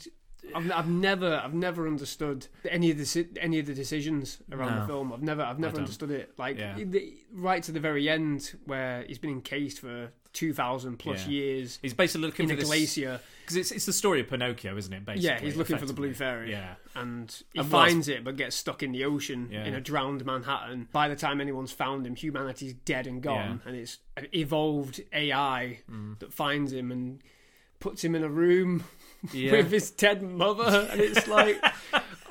I've, I've never, I've never understood any of the any of the decisions around No. the film. I've never, I've never understood it. Like Yeah. the, right to the very end, where he's been encased for two thousand plus Yeah. years He's basically looking in for a this glacier. because it's it's the story of Pinocchio, isn't it? Basically, Yeah, he's looking for the blue fairy. Yeah, and he And finds it but gets stuck in the ocean Yeah. in a drowned Manhattan. By the time anyone's found him, humanity's dead and gone, and it's an evolved AI Mm. that finds him and puts him in a room yeah. with his dead mother, and it's like.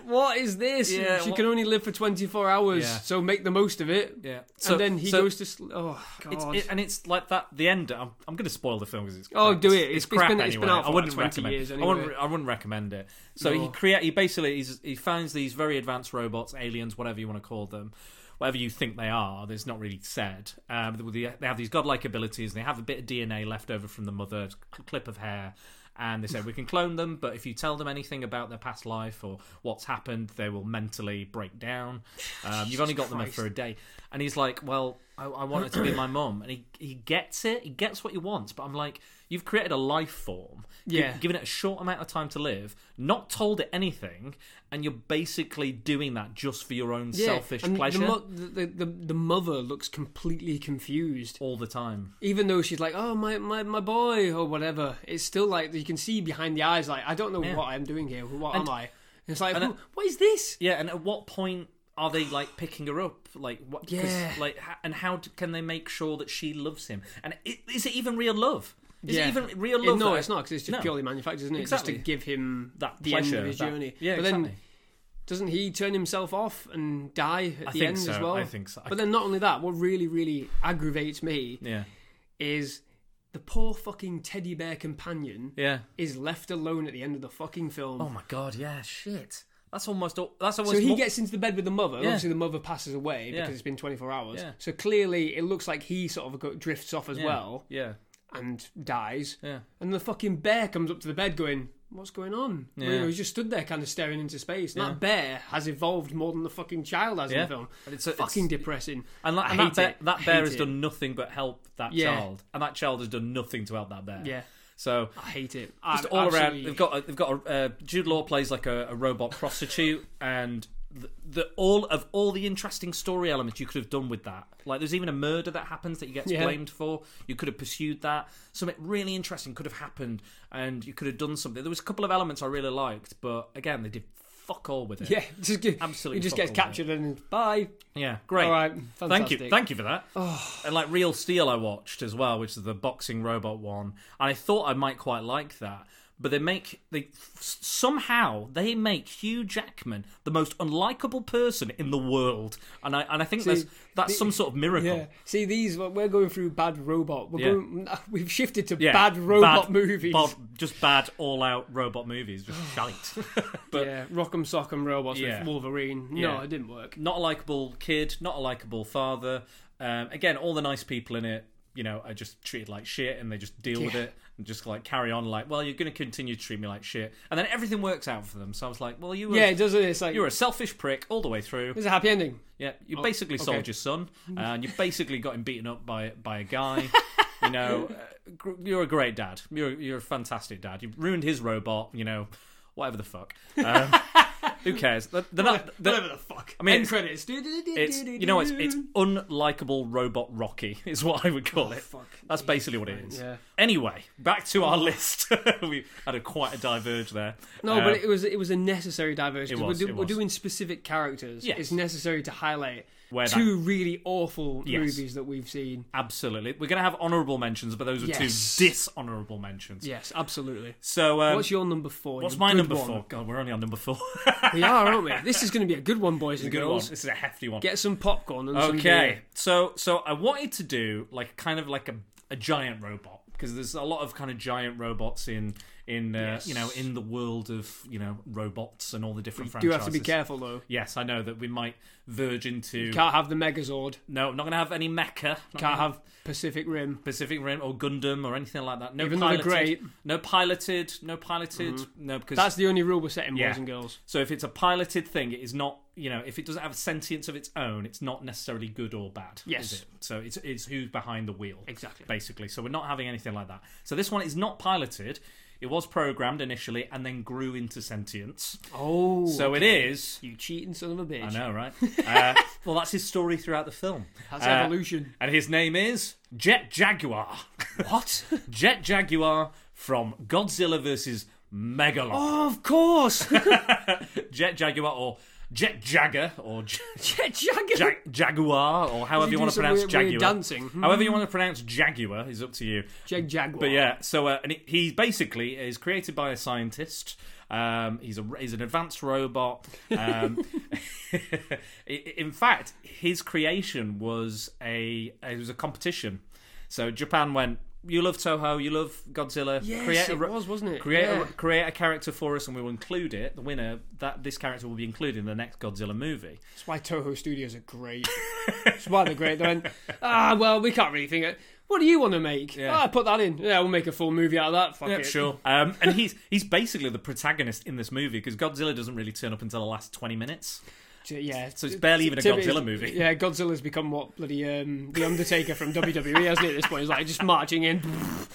What is this? Yeah, she what- can only live for 24 hours, Yeah. so make the most of it. yeah. and then he so goes to. Sl- oh, It's, God. it, and it's like that. The end. I'm, I'm going to spoil the film because it's. Oh, do it. It's, It's- it's crap been- it's been out for I wouldn't like 20 recommend. years I wouldn't. I wouldn't recommend it. So he create. He basically he's, he finds these very advanced robots, aliens, whatever you want to call them. Whatever you think they are, there's not really said. Um, they have these godlike abilities. And they have a bit of DNA left over from the mother, a clip of hair, and they said we can clone them, but if you tell them anything about their past life or what's happened, they will mentally break down. Um, you've only got them for a day, and he's like, "Well, I, I want it to be my mum," and he he gets it, he gets what he wants, but I'm like, "You've created a life form, Yeah. given it a short amount of time to live, not told it anything, and you're basically doing that just for your own selfish and pleasure The, mo- the, the, the mother looks completely confused. all the time." even though she's like, "Oh my, my, my boy" or whatever, it's still like you can see behind the eyes, like I don't know Yeah. what I'm doing here. What And- am I? And it's like, and who, what is this? Yeah, and at what point are they like picking her up? Like what? Yeah. Like, and how can they make sure that she loves him? And is it even real love? Is Yeah. it even real love? no, it's not because it's just No. purely manufactured, isn't it? Exactly. Just to give him That the pleasure end of his that- journey. Yeah, but exactly. then doesn't he turn himself off and die at I the end so. as well? I think so. But then not only that, what really, really aggravates me yeah, is the poor fucking teddy bear companion yeah. is left alone at the end of the fucking film. Oh my god, yeah, shit. That's almost. all- That's almost. So he more- gets into the bed with the mother. Yeah. Obviously, the mother passes away Yeah. because it's been 24 hours. Yeah. So clearly, it looks like he sort of drifts off as yeah, well Yeah, and dies. yeah. And the fucking bear comes up to the bed going, What's going on? Yeah. You know, he's just stood there kind of staring into space. And Yeah. that bear has evolved more than the fucking child has in the film. And it's a- fucking it's- depressing. And, and that, bear, that bear has it. done nothing but help that Yeah. child, and that child has done nothing to help that bear. Yeah. So I hate it. just I- all around, they've got a, they've got a, uh, Jude Law plays like a, a robot prostitute, and the, the all of all the interesting story elements you could have done with that. Like there's even a murder that happens that he gets Yeah. blamed for. You could have pursued that. Something really interesting could have happened, and you could have done something. There was a couple of elements I really liked, but again, they did fuck all with it. Yeah, just get, Absolutely He just gets captured and bye. yeah, great. All right, fantastic. Thank you, thank you for that. Oh. And like Real Steel, I watched as well, which is the boxing robot one, and I thought I might quite like that. But they make they somehow they make Hugh Jackman the most unlikable person in the world, and I and I think See, that's that's the- some sort of miracle. Yeah. See, these we're going through bad robot. We're Yeah. going. We've shifted to Yeah, bad robot bad- movies. bad- just bad all-out robot movies, just shite. but yeah, Rock'em Sock'em robots Yeah. with Wolverine. No, Yeah. it didn't work. not a likable kid, not a likable father. Um, again, all the nice people in it, you know, are just treated like shit, and they just deal with it and just like carry on. Like, well, you're going to continue to treat me like shit, and then everything works out for them. So I was like, well, you were, Yeah, it does. It's like you were a selfish prick all the way through. there's a happy ending. Yeah, you Oh, basically okay. sold your son, and you basically got him beaten up by by a guy. you know, uh, gr- you're a great dad. You're you're a fantastic dad. You've ruined his robot. You know, whatever the fuck. Um, who cares? They're, they're not. they're- Whatever the fuck. I mean, End it's- credits. it's you know it's it's unlikable robot Rocky is what I would call it. Oh, fuck. That's basically what it is. Yeah. Anyway, back to our list. we had a quite a diverge there. No, Uh, but it was it was a necessary diversion. it was, we're, do, it we're doing specific characters. Yes. It's necessary to highlight where that Two really awful Yes. movies that we've seen. absolutely we're going to have honourable mentions, but those are Yes. two dishonourable mentions. Yes, absolutely. So um, What's your number four? what's Your my number one. four? God, we're only on number four. We are, aren't we? This is going to be a good one, boys and Good one. girls. This is a hefty one. Get some popcorn and some Okay, so so I wanted to do like kind of like a, a giant robot because there's a lot of kind of giant robots in in uh, Yes. you know in the world of you know robots and all the different Do franchises. have to be careful though. Yes, I know that we might verge into. Can't have the Megazord. No, I'm not going to have any mecha. not Can't have Pacific Rim. Pacific Rim or Gundam or anything like that. No Even piloted. great. Mm-hmm. No piloted. No piloted. No because That's the only rule we're setting, boys and girls. So if it's a piloted thing, it is not, you know, if it doesn't have a sentience of its own, it's not necessarily good or bad. Yes. Is it? So it's it's who's behind the wheel. Exactly. Basically. So we're not having anything like that. So this one is not piloted. It was programmed initially and then grew into sentience. Oh, So it is. you cheating son of a bitch. I know, right? uh, well, that's his story throughout the film. That's Uh, evolution. And his name is Jet Jaguar. What? Jet Jaguar from Godzilla versus Megalon. oh, of course. Jet Jaguar or Jet Jagger or J- Jet Jagger. Ja- Jaguar or however you, do want to pronounce weird- Jaguar. weird dancing. Hmm. However you want to pronounce Jaguar is up to you. Jag Jaguar. But yeah, so uh, and he, he basically is created by a scientist. Um, he's a he's an advanced robot. Um, in fact, his creation was a it was a competition. So Japan went. You love Toho. You love Godzilla. Yes, create a, it was, wasn't it? Create Yeah. a, create a character for us, and we will include it. The winner that this character will be included in the next Godzilla movie. That's why Toho Studios are great. That's why they're great. They went, ah, well, we can't really think it. What do you want to make? Yeah. Ah, put that in. Yeah, we'll make a full movie out of that. Fuck Yeah, it. sure. Um, and he's he's basically the protagonist in this movie because Godzilla doesn't really turn up until the last twenty minutes. Yeah. So it's barely even a Godzilla movie. Yeah, Godzilla's become what bloody um, the Undertaker from WWE, hasn't it? At this point, he's like just marching in.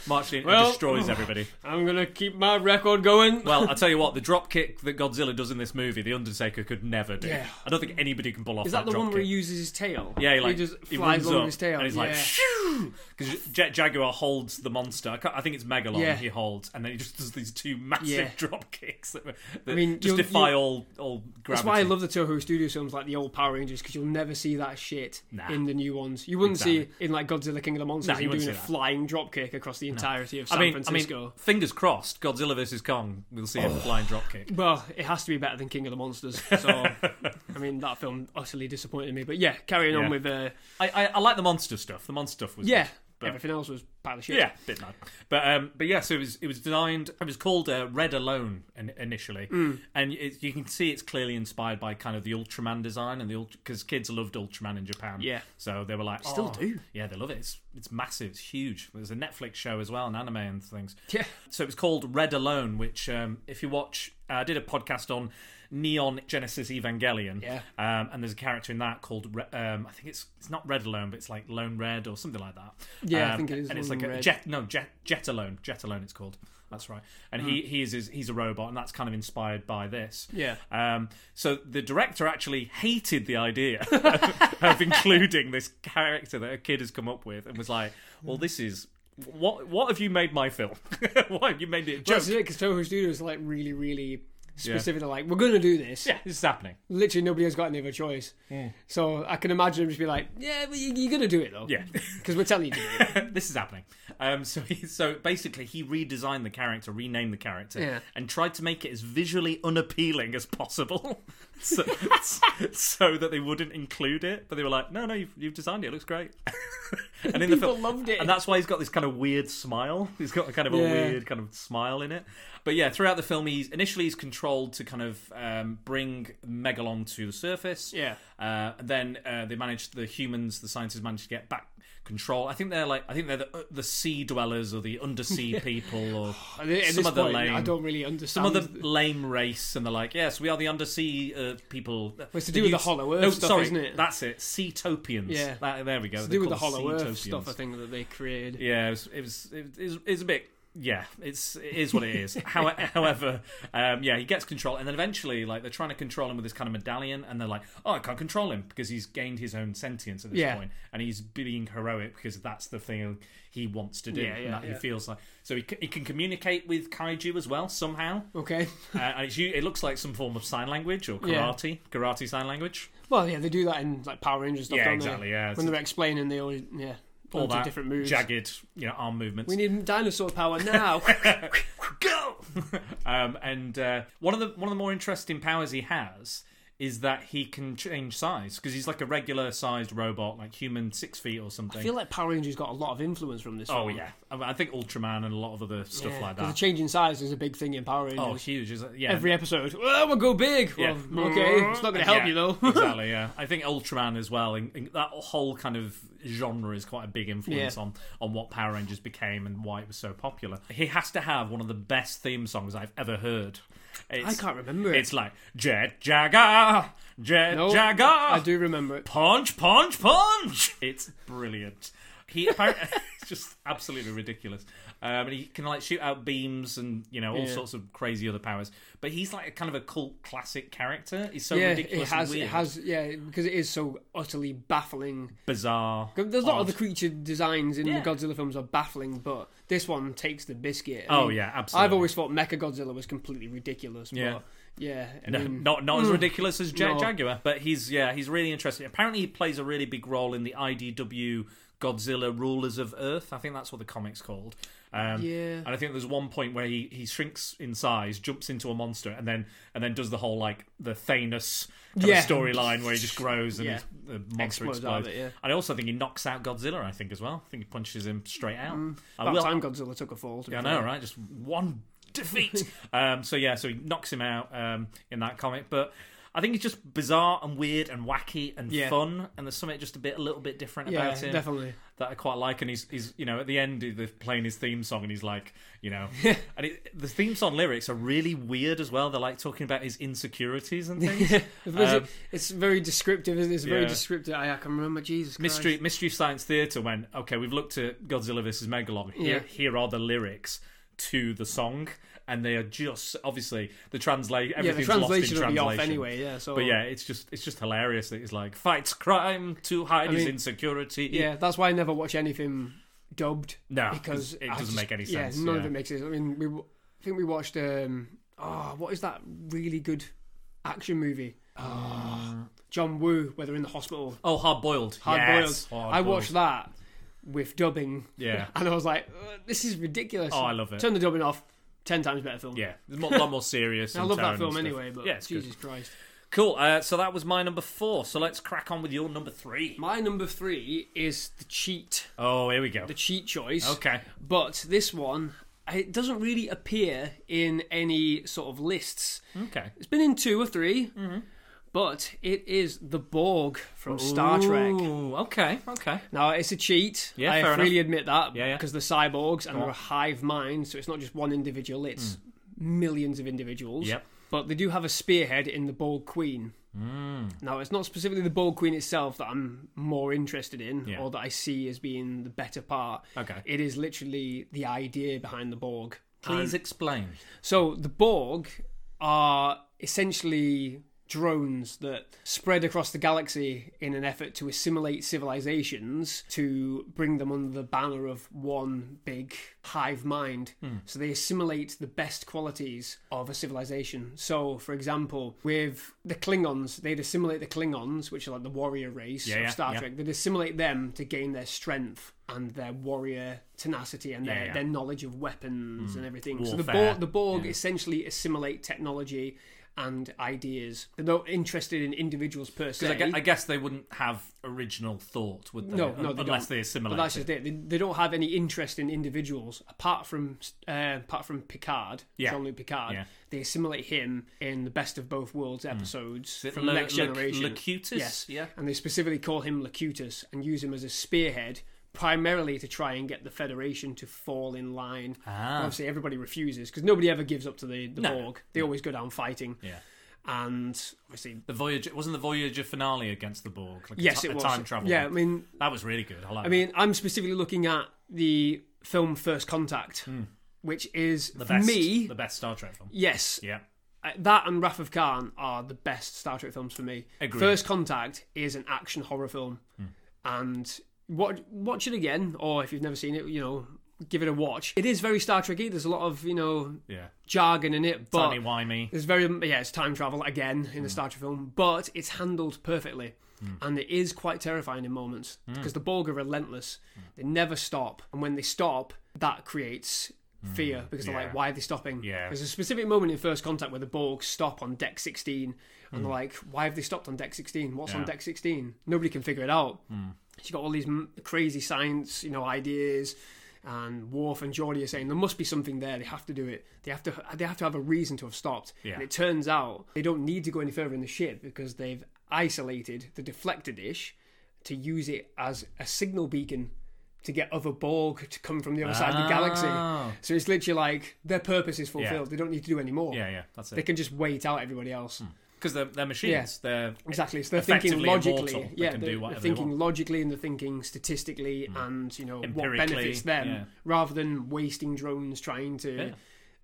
Marching in Well- and destroys everybody. I'm gonna keep my record going. Well, I'll tell you what, the drop kick that Godzilla does in this movie, The Undertaker could never do. Yeah. I don't think anybody can pull off is that the drop one where he uses his tail? Yeah, he like just flies runs along his tail. and he's yeah. like shoo! because Jet Jaguar holds the monster. I, I think it's Megalon Yeah. he holds, and then he just does these two massive Yeah. drop kicks that, that I mean, just defy all all gravity. That's why I love the Toho Studios films like the old Power Rangers because you'll never see that shit Nah. in the new ones. You wouldn't Exactly. see in like Godzilla King of the Monsters Nah, you him wouldn't doing a see that. flying dropkick across the entirety of I San mean, I Francisco. mean, fingers crossed. Godzilla versus Kong, we'll see a flying drop kick. well, it has to be better than King of the Monsters. So, I mean, that film utterly disappointed me. But yeah, carrying Yeah. on with uh, I, I I like the monster stuff. The monster stuff was yeah, good, but- everything else was pile of shit. Yeah, bit mad. But um, but yeah, so it was it was designed. It was called uh, Red Alone in, initially, Mm. and it, you can see it's clearly inspired by kind of the Ultraman design and the because kids loved Ultraman in Japan. Yeah. so they were like, Still "Oh." do. Yeah, they love it. It's it's massive. It's huge. There's a Netflix show as well, an anime and things. Yeah. So it was called Red Alone, which um, if you watch, uh, I did a podcast on Neon Genesis Evangelion. Yeah. Um, and there's a character in that called um, I think it's it's not Red Alone, but it's like Lone Red or something like that. Yeah, I Um, think it is And it's like a jet no jet jet alone jet alone it's called. That's right. And he he is, is he's a robot, and that's kind of inspired by this. Yeah. Um, so the director actually hated the idea of including this character that a kid has come up with, and was like, "Well, this is what what have you made my film? Why have you made it a joke?" Because Toho Studios like really, really specific. They're like, we're going to do this. Yeah, this is happening. Literally, nobody has got any other choice. So I can imagine him just be like, yeah, but you, you're going to do it though. Yeah. Because we're telling you to do it. this is happening. Um, so he, so basically, he redesigned the character, renamed the character, Yeah. and tried to make it as visually unappealing as possible, so, so that they wouldn't include it. But they were like, "No, no, you've, you've designed it. It looks great." and in the People film, loved it. and that's why he's got this kind of weird smile. He's got a kind of a weird kind of smile in it. But yeah, throughout the film, he's initially he's controlled to kind of um, bring Megalon to the surface. Yeah. Uh, and then uh, they managed the humans, the scientists managed to get back control. I think they're like I think they're the, uh, the sea dwellers or the undersea people or some other point, lame. I don't really understand some other lame race, and they're like, yes, we are the undersea uh, people. it's to do with the Hollow Earth no, stuff, sorry, isn't it? That's it. Seatopians. Yeah. That- there we go. It's to do with the Hollow Earth stuff, I think, that they created. Yeah, it was, it was, it was, it was a bit yeah, it's it is what it is. How, however, um, yeah, he gets control, and then eventually, like they're trying to control him with this kind of medallion, and they're like, "Oh, I can't control him because he's gained his own sentience at this Yeah. point, and he's being heroic because that's the thing he wants to do, Yeah, yeah, and that he feels like. So he, he can communicate with kaiju as well somehow, Okay. uh, and it's, it looks like some form of sign language or karate, karate sign language. Well, yeah, they do that in like Power Rangers stuff. Yeah, don't exactly, They? yeah. When they're explaining, they always yeah. All that different moves. jagged, you know, arm movements. We need dinosaur power now. go. um, and uh, one of the one of the more interesting powers he has is that he can change size because he's like a regular sized robot, like human, six feet or something. I feel like Power Rangers got a lot of influence from this. oh film. yeah, I, mean, I think Ultraman and a lot of other stuff Yeah, like that. The changing size is a big thing in Power Rangers. oh, huge! Is yeah, Every episode, well, we'll go big. Yeah. Well, okay, it's not going to help Yeah, you though. exactly. Yeah, I think Ultraman as well. And, and that whole kind of genre is quite a big influence Yeah. on on what Power Rangers became and why it was so popular. He has to have one of the best theme songs I've ever heard. I can't remember it. It's like Jet Jagger, Jet No, Jagger. I do remember it. Punch, punch, punch! It's brilliant. He apparently it's just absolutely ridiculous. Um, and he can like shoot out beams and you know all Yeah. sorts of crazy other powers. But he's like a kind of a cult classic character. He's so yeah, ridiculous it has. It has. Yeah, because it is so utterly baffling. bizarre. There's a lot of the creature designs in Yeah. the Godzilla films are baffling, but this one takes the biscuit. I Oh mean, yeah, absolutely. I've always thought Mecha Godzilla was completely ridiculous. Yeah. But yeah. I No, not not as mm, ridiculous as no. Jaguar, but he's yeah he's really interesting. Apparently, he plays a really big role in the IDW Godzilla Rulers of Earth. I think that's what the comic's called. Um, Yeah. and I think there's one point where he, he shrinks in size, jumps into a monster, and then and then does the whole like the Thanos Yeah. storyline where he just grows and Yeah. the monster Explodes explodes. it, yeah. And I also think he knocks out Godzilla. I think as well. I think he punches him straight out. I About will- time Godzilla took a fall. to yeah, I know, right? Just one defeat. um, so yeah, so he knocks him out um, in that comic, but. I think he's just bizarre and weird and wacky and Yeah. fun, and there's something just a bit, a little bit different Yeah, about him definitely. that I quite like. And he's, he's, you know, at the end they're playing his theme song, and he's like, you know, and it, the theme song lyrics are really weird as well. They're like talking about his insecurities and things. Um, it's very descriptive. isn't it? It's very yeah. descriptive. I, I can remember Jesus Christ. Mystery Mystery Science Theatre When okay, we've looked at Godzilla vs. Megalon. Here, Yeah. here are the lyrics to the song, and they are just obviously the translate. Yeah, the Everything's translation lost will in be off translation. anyway. Yeah, so But yeah, it's just it's just hilarious that he's like fights crime to hide I his mean, insecurity. yeah, that's why I never watch anything dubbed. No, because it doesn't just- make any yeah, sense. none yeah. of it makes sense. I mean, we I think we watched um oh what is that really good action movie? Oh, John Woo, where they're in the hospital, Oh, hard boiled. hard yes. boiled. Hard I watched that with dubbing, Yeah. and I was like, "Uh, this is ridiculous. Oh, I love it. Turn the dubbing off. Ten times better film. Yeah, it's a lot more serious. I love that film anyway, but yeah, it's good. Jesus Christ. Cool. Uh, so that was my number four. So let's crack on with your number three. My number three is the cheat, Oh, here we go. the cheat choice. Okay. But this one, it doesn't really appear in any sort of lists. Okay. It's been in two or 3 Mm-hmm. But it is the Borg from Star Trek. Okay. Okay. Now it's a cheat. Yeah, I freely admit that. Yeah, yeah. Because they're cyborgs and they're a hive mind, so it's not just one individual; it's millions of individuals. Yep. But they do have a spearhead in the Borg Queen. Hmm. Now it's not specifically the Borg Queen itself that I'm more interested in, Yeah. or that I see as being the better part. Okay. It is literally the idea behind the Borg. Please explain. So the Borg are essentially drones that spread across the galaxy in an effort to assimilate civilizations to bring them under the banner of one big hive mind. Hmm. So they assimilate the best qualities of a civilization. So, for example, with the Klingons, they'd assimilate the Klingons, which are like the warrior race Yeah, of yeah, Star yeah. Trek. They'd assimilate them to gain their strength and their warrior tenacity and their, their knowledge of weapons hmm. and everything. So the Borg, the Borg essentially assimilate technology and ideas. They're not interested in individuals per se. Because I, I guess they wouldn't have original thought, would they? no, no, they unless don't. they assimilate. But that's just it. They, they don't have any interest in individuals apart from uh, apart from Picard, Yeah. Jean-Luc Picard. Yeah. They assimilate him in the Best of Both Worlds episodes Hmm. it from Le- Next Generation. Locutus? Yes, Yeah. and they specifically call him Locutus and use him as a spearhead. Primarily to try and get the Federation to fall in line. Ah. Obviously, everybody refuses because nobody ever gives up to the, the No. Borg. They always go down fighting. Yeah. And obviously, The Voyager wasn't the Voyager finale against the Borg. Like yes, ti- it a was. time travel. Yeah, I mean, that was really good. I like. I mean, I'm specifically looking at the film First Contact, Hmm. which is The best, me, the best Star Trek film. yes, Yeah. uh, that and Wrath of Khan are the best Star Trek films for me. Agreed. First Contact is an action horror film, Hmm. and watch watch it again, or if you've never seen it, you know, give it a watch. It is very Star Trekky. There's a lot of you know Yeah. jargon in it, but Timey wimey. there's very yeah, it's time travel again in the hmm. Star Trek film, but it's handled perfectly. Hmm. And it is quite terrifying in moments hmm. because the Borg are relentless. They never stop, and when they stop, that creates fear because they're Yeah. like, "Why are they stopping?" Yeah. There's a specific moment in First Contact where the Borg stop on deck 16, and they're like, "Why have they stopped on deck 16? What's on deck 16?" Nobody can figure it out. She's got all these crazy science, you know, ideas. And Worf and Geordi are saying there must be something there. They have to do it. They have to. They have to have a reason to have stopped. Yeah. And it turns out they don't need to go any further in the ship because they've isolated the deflector dish to use it as a signal beacon to get other Borg to come from the other side of the galaxy. Oh. So it's literally like their purpose is fulfilled. They don't need to do any more. Yeah, yeah, that's it. They can just wait out everybody else. Hmm. Because they're, they're machines. They're Exactly. So they're thinking logically. They Yeah, can they're, do they're whatever they thinking. Mm. logically and they're thinking statistically and you know what benefits them yeah. rather than wasting drones trying to Yeah.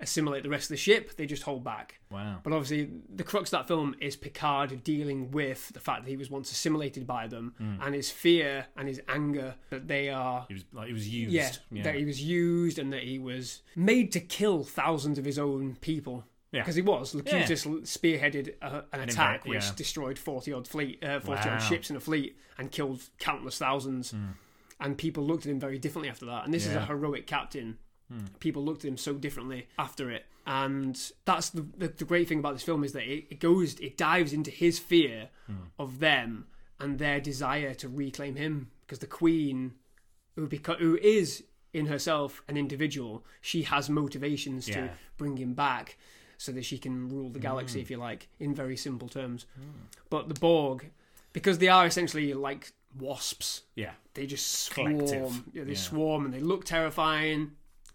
assimilate the rest of the ship. They just hold back. wow. But obviously, the crux of that film is Picard dealing with the fact that he was once assimilated by them Mm. and his fear and his anger that they are. He was like he was used. Yeah, Yeah. that he was used and that he was made to kill thousands of his own people. Yeah. Because he was. Locutus spearheaded a, an An attack which yeah. destroyed 40 odd fleet, uh, 40 Wow. Odd ships in a fleet and killed countless thousands. And people looked at him very differently after that. And this is a heroic captain. People looked at him so differently after it. And that's the, the, the great thing about this film is that it, it goes, it dives into his fear Hmm. of them and their desire to reclaim him. Because the Queen, who, beca- who is in herself an individual, she has motivations Yeah. to bring him back so that she can rule the galaxy, Mm. if you like, in very simple terms. But the Borg, because they are essentially like wasps, Yeah. they just swarm. Collective. Yeah, they Yeah. swarm and they look terrifying.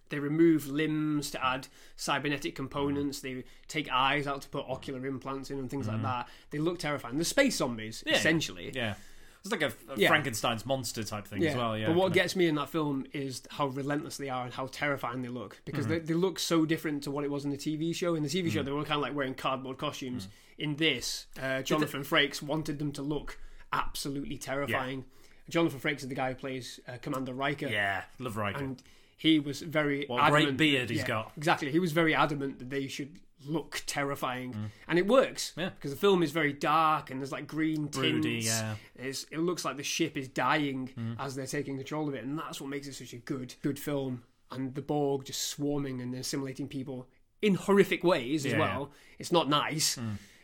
They remove limbs to add cybernetic components. They take eyes out to put ocular implants in and things like that. They look terrifying. The space zombies, Mm. Yeah. essentially. Yeah. It's like a, a Yeah. Frankenstein's monster type thing as well. Yeah. But what gets me in that film is how relentless they are and how terrifying they look because Mm-hmm. they, they look so different to what it was in the TV show. In the TV Mm. show, they were kind of like wearing cardboard costumes. In this, uh, Jonathan Frakes wanted them to look absolutely terrifying. Jonathan Frakes is the guy who plays uh, Commander Riker. Yeah. Love Riker. And he was very What a great beard he's yeah, got. Exactly. He was very adamant that they should look terrifying. And it works. Mm. Yeah. Because the film is very dark and there's like green Broody, tints. yeah. It's, it looks like the ship is dying Mm. as they're taking control of it. And that's what makes it such a good, good film. And the Borg just swarming and assimilating people in horrific ways as Yeah, Mm. well. It's not nice.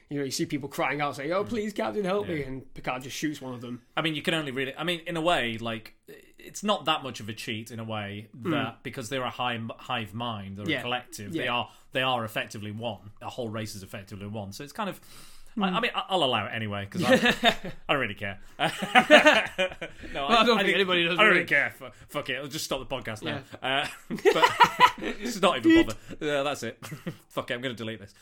You know, you see people crying out, saying, "Oh, mm. please, Captain, help me!" And Picard just shoots one of them. I mean, you can only really. I mean, in a way, like it's not that much of a cheat in a way mm. that because they're a hive mind, they're. Yeah. a collective. They are they are effectively one. A whole race is effectively one. So it's kind of. Hmm. I, I mean, I- I'll allow it anyway because I, I don't really care. no, I don't think anybody does I don't really really. care. Fu- Fuck it, I'll just stop the podcast now. Uh, but just not even bother. Yeah, that's it. Fuck it, I'm going to delete this.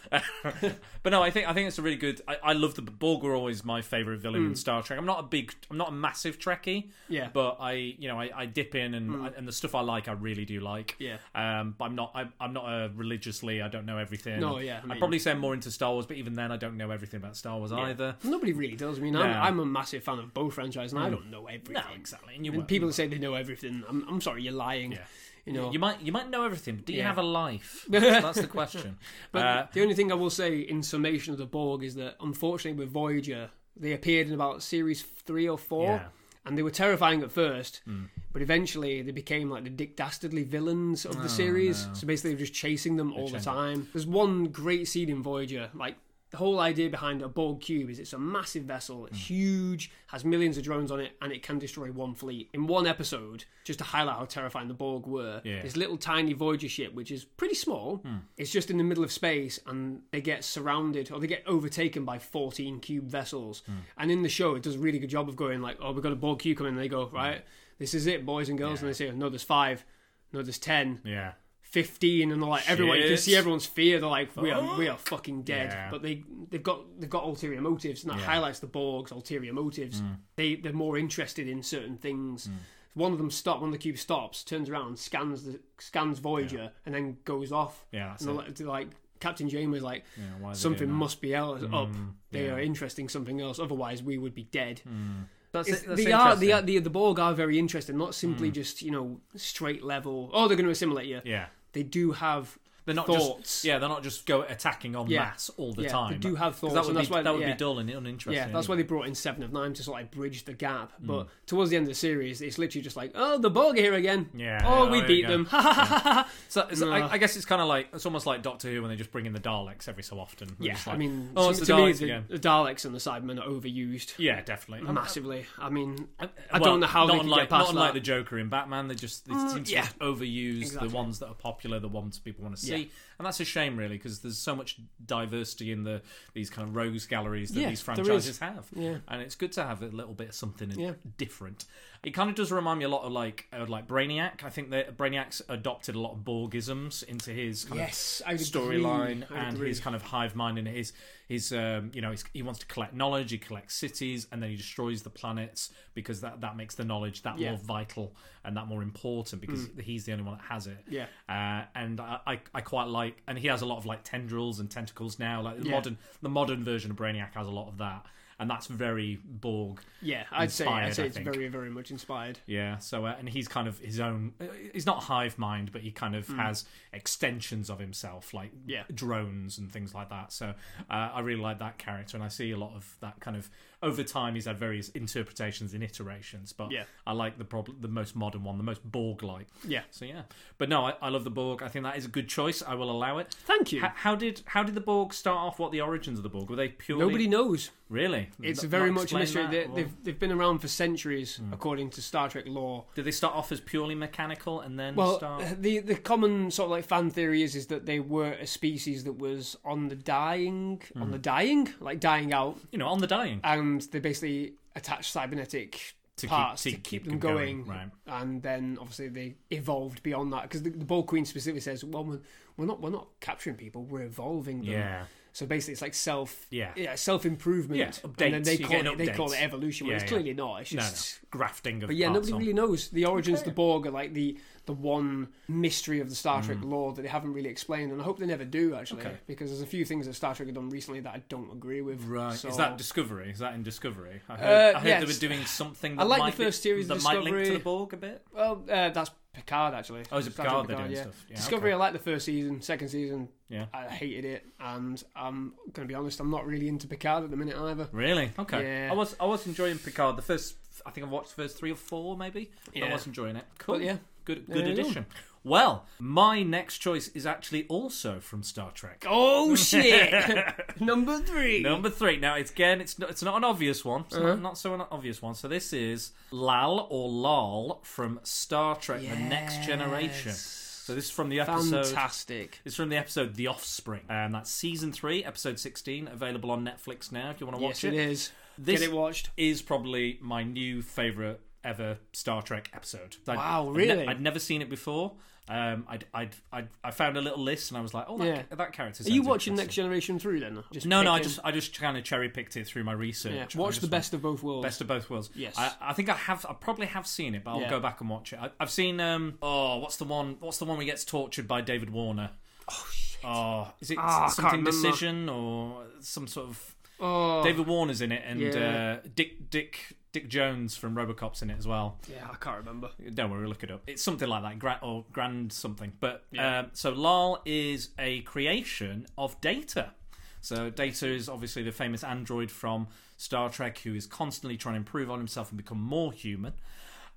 but no, I think I think it's a really good. I, I love the Borg were always my favorite villain in Star Trek. I'm not a big, I'm not a massive Trekkie. Hmm. Yeah. Hmm. But I, you know, I, I dip in and and the stuff I like, I really do like. Yeah. Um, but I'm not, I, I'm not a religiously. I don't know everything. No, yeah, I I'd mean- probably say I'm more into Star Wars, but even then, I don't know everything about Star Wars either. Nobody really does. I mean, No. I'm, I'm a massive fan of both franchises, and I don't know everything. No, exactly. And you, And people say they know everything, I'm, I'm sorry, you're lying. Yeah. You know, you might, you might know everything. But do you Yeah. have a life? That's, that's the question. But Uh, the only thing I will say in summation of the Borg is that unfortunately with Voyager, they appeared in about series three or four, Yeah. Hmm. and they were terrifying at first, but eventually they became like the Dick Dastardly villains of the series. So basically, they were just chasing them all the changed. time. There's one great scene in Voyager, like. The whole idea behind a Borg cube is it's a massive vessel. Hmm. It's huge, has millions of drones on it, and it can destroy one fleet. In one episode, just to highlight how terrifying the Borg were, Yeah. this little tiny Voyager ship, which is pretty small, hmm. it's just in the middle of space, and they get surrounded or they get overtaken by 14 cube vessels. Hmm. And in the show, it does a really good job of going like, "Oh, we've got a Borg cube coming," and they go, hmm. "Right, this is it, boys and girls," and they say, "No, there's five, no, there's ten, yeah. 15 and they're like everyone you can Shit. see everyone's fear they're like we are we are fucking dead Yeah. but they they've got they've got ulterior motives and that Yeah. highlights the Borg's ulterior motives mm. they they're more interested in certain things mm. one of them stop, one of the cubes stops, turns around, scans the scans Voyager, and then goes off. Yeah, that's and they're it. like, they're like Captain Janeway's like, Yeah, why are they something doing that? must be else up. Mm, they yeah. are interesting something else. Otherwise, we would be dead. That's, It's- it, that's they are the, interesting. the the Borg are very interesting, not simply just you know straight level. Oh, they're going to assimilate you. yeah. They do have They're not thoughts. just yeah. They're not just go attacking on Yeah. mass all the Yeah, time. they do have thoughts, That would, be, that's why- that would yeah. be dull and uninteresting. Yeah, that's why they brought in Seven of Nine to sort of like bridge the gap. Hmm. But towards the end of the series, it's literally just like, oh, the Borg are here again. Yeah, Oh, we beat them. Ha. So, No. I, I guess it's kind of like it's almost like Doctor Who when they just bring in the Daleks every so often. Yeah, just I mean, oh, to, to me, Daleks the, the Daleks and the Cybermen are overused Yeah, definitely. massively. I mean, I Well, don't know how not they unlike, get past not unlike that. the Joker in Batman. They just they Mm, seem to yeah. overuse Exactly. the ones that are popular, the ones people want to see, Yeah. and that's a shame, really, because there's so much diversity in the these kind of rose galleries that Yeah, these franchises have. Yeah. and it's good to have a little bit of something different. It kind of does remind me a lot of like uh, like Brainiac. I think that Brainiac's adopted a lot of Borgisms into his kind Yes, of storyline and agree. his kind of hive mind and his his um, you know his, he wants to collect knowledge. He collects cities and then he destroys the planets because that that makes the knowledge that Yeah. Mm. more vital and that more important because he's the only one that has it. Yeah. Uh, and I, I I quite like and he has a lot of like tendrils and tentacles now. Like the Yeah. modern the modern version of Brainiac has a lot of that. And that's very Borg Yeah, I'd say I'd say it's very very much inspired. yeah, so uh, and he's kind of his own. uh, He's not hive mind, but he kind of has extensions of himself, like Mm. Yeah. drones and things like that. So uh, I really like that character, and I see a lot of that kind of over time. He's had various interpretations and iterations, but Yeah. I like the prob- the most modern one, the most Borg-like. Yeah, So yeah, but no, I, I love the Borg. I think that is a good choice. I will allow it. thank you. How, how did how did the Borg start off? What the origins of the Borg were they purely? Nobody knows. really. It's N- very much a mystery. that, They, or- Hmm. they've they've been around for centuries, according to Star Trek lore. Did they start off as purely mechanical and then Well, start? the the common sort of like fan theory is is that they were a species that was on the dying, on Hmm. the dying, like dying out, You know, on the dying. and they basically attach cybernetic To keep- parts to to, keep keep them them going, going, right. and then obviously they evolved beyond that because the, the Borg Queen specifically says, "Well, we're, we're not we're not capturing people, we're evolving them." Yeah. So basically, it's like self, Yeah. self improvement. Yeah, and then updates, they you're call getting it they call it evolution, but Yeah, it's yeah. clearly not. It's No, just no. Grafting of but yeah, parts nobody on. really knows the origins Okay. of the Borg are like the the one mystery of the Star Trek Mm. lore that they haven't really explained, and I hope they never do actually, Okay. because there's a few things that Star Trek have done recently that I don't agree with. Right. So, Is that Discovery? Is that in Discovery? I heard, Uh, I heard yeah, they were doing something that I like the might be- first series that of might link to Discovery. the Borg a bit. well, uh, that's Picard actually. Oh, is it Picard Trek they're doing yeah. stuff? Yeah, Discovery, okay. I like the first season. Second season, Yeah. I hated it, and I'm gonna be honest, I'm not really into Picard at the minute either. Really? Okay. Yeah. I was I was enjoying Picard. The first I think I've watched the first three or four maybe. But I was enjoying it. Cool. But yeah. Good good you go. addition. Well, my next choice is actually also from Star Trek. Oh shit! Number three. Number three. Now, it's again, it's not, it's not an obvious one. It's Uh-huh. not, not so an obvious one. So this is Lal or Lal from Star Trek: The Next Generation. So this is from the episode. Fantastic. It's from the episode The Offspring, and that's season three, episode sixteen, available on Netflix now. If you want to watch it. Yes, it is. This Get it watched. is probably my new favorite ever Star Trek episode. I'd- Wow, I'd ne- really? I'd never seen it before. Um, I'd, I'd, I'd, I found a little list, and I was like, "Oh, that, Yeah. that character." Are you watching. Next Generation through then? Just No, no, I just I just kind of cherry picked it through my research. yeah. Watch the best of both worlds. best of both worlds. Yes. I, I think I have. I probably have seen it, but I'll Yeah. go back and watch it. I, I've seen. Um. Oh, what's the one? What's the one where he gets tortured by David Warner? Oh shit. Oh, is it I something decision or some sort of? Oh, David Warner's in it, and Yeah. uh, Dick Dick Dick Jones from RoboCop's in it as well. yeah, I can't remember. Don't worry, we'll look it up. It's something like that, Gra- or Grand something. But Yeah. um, so Lal is a creation of Data. So Data is obviously the famous android from Star Trek who is constantly trying to improve on himself and become more human.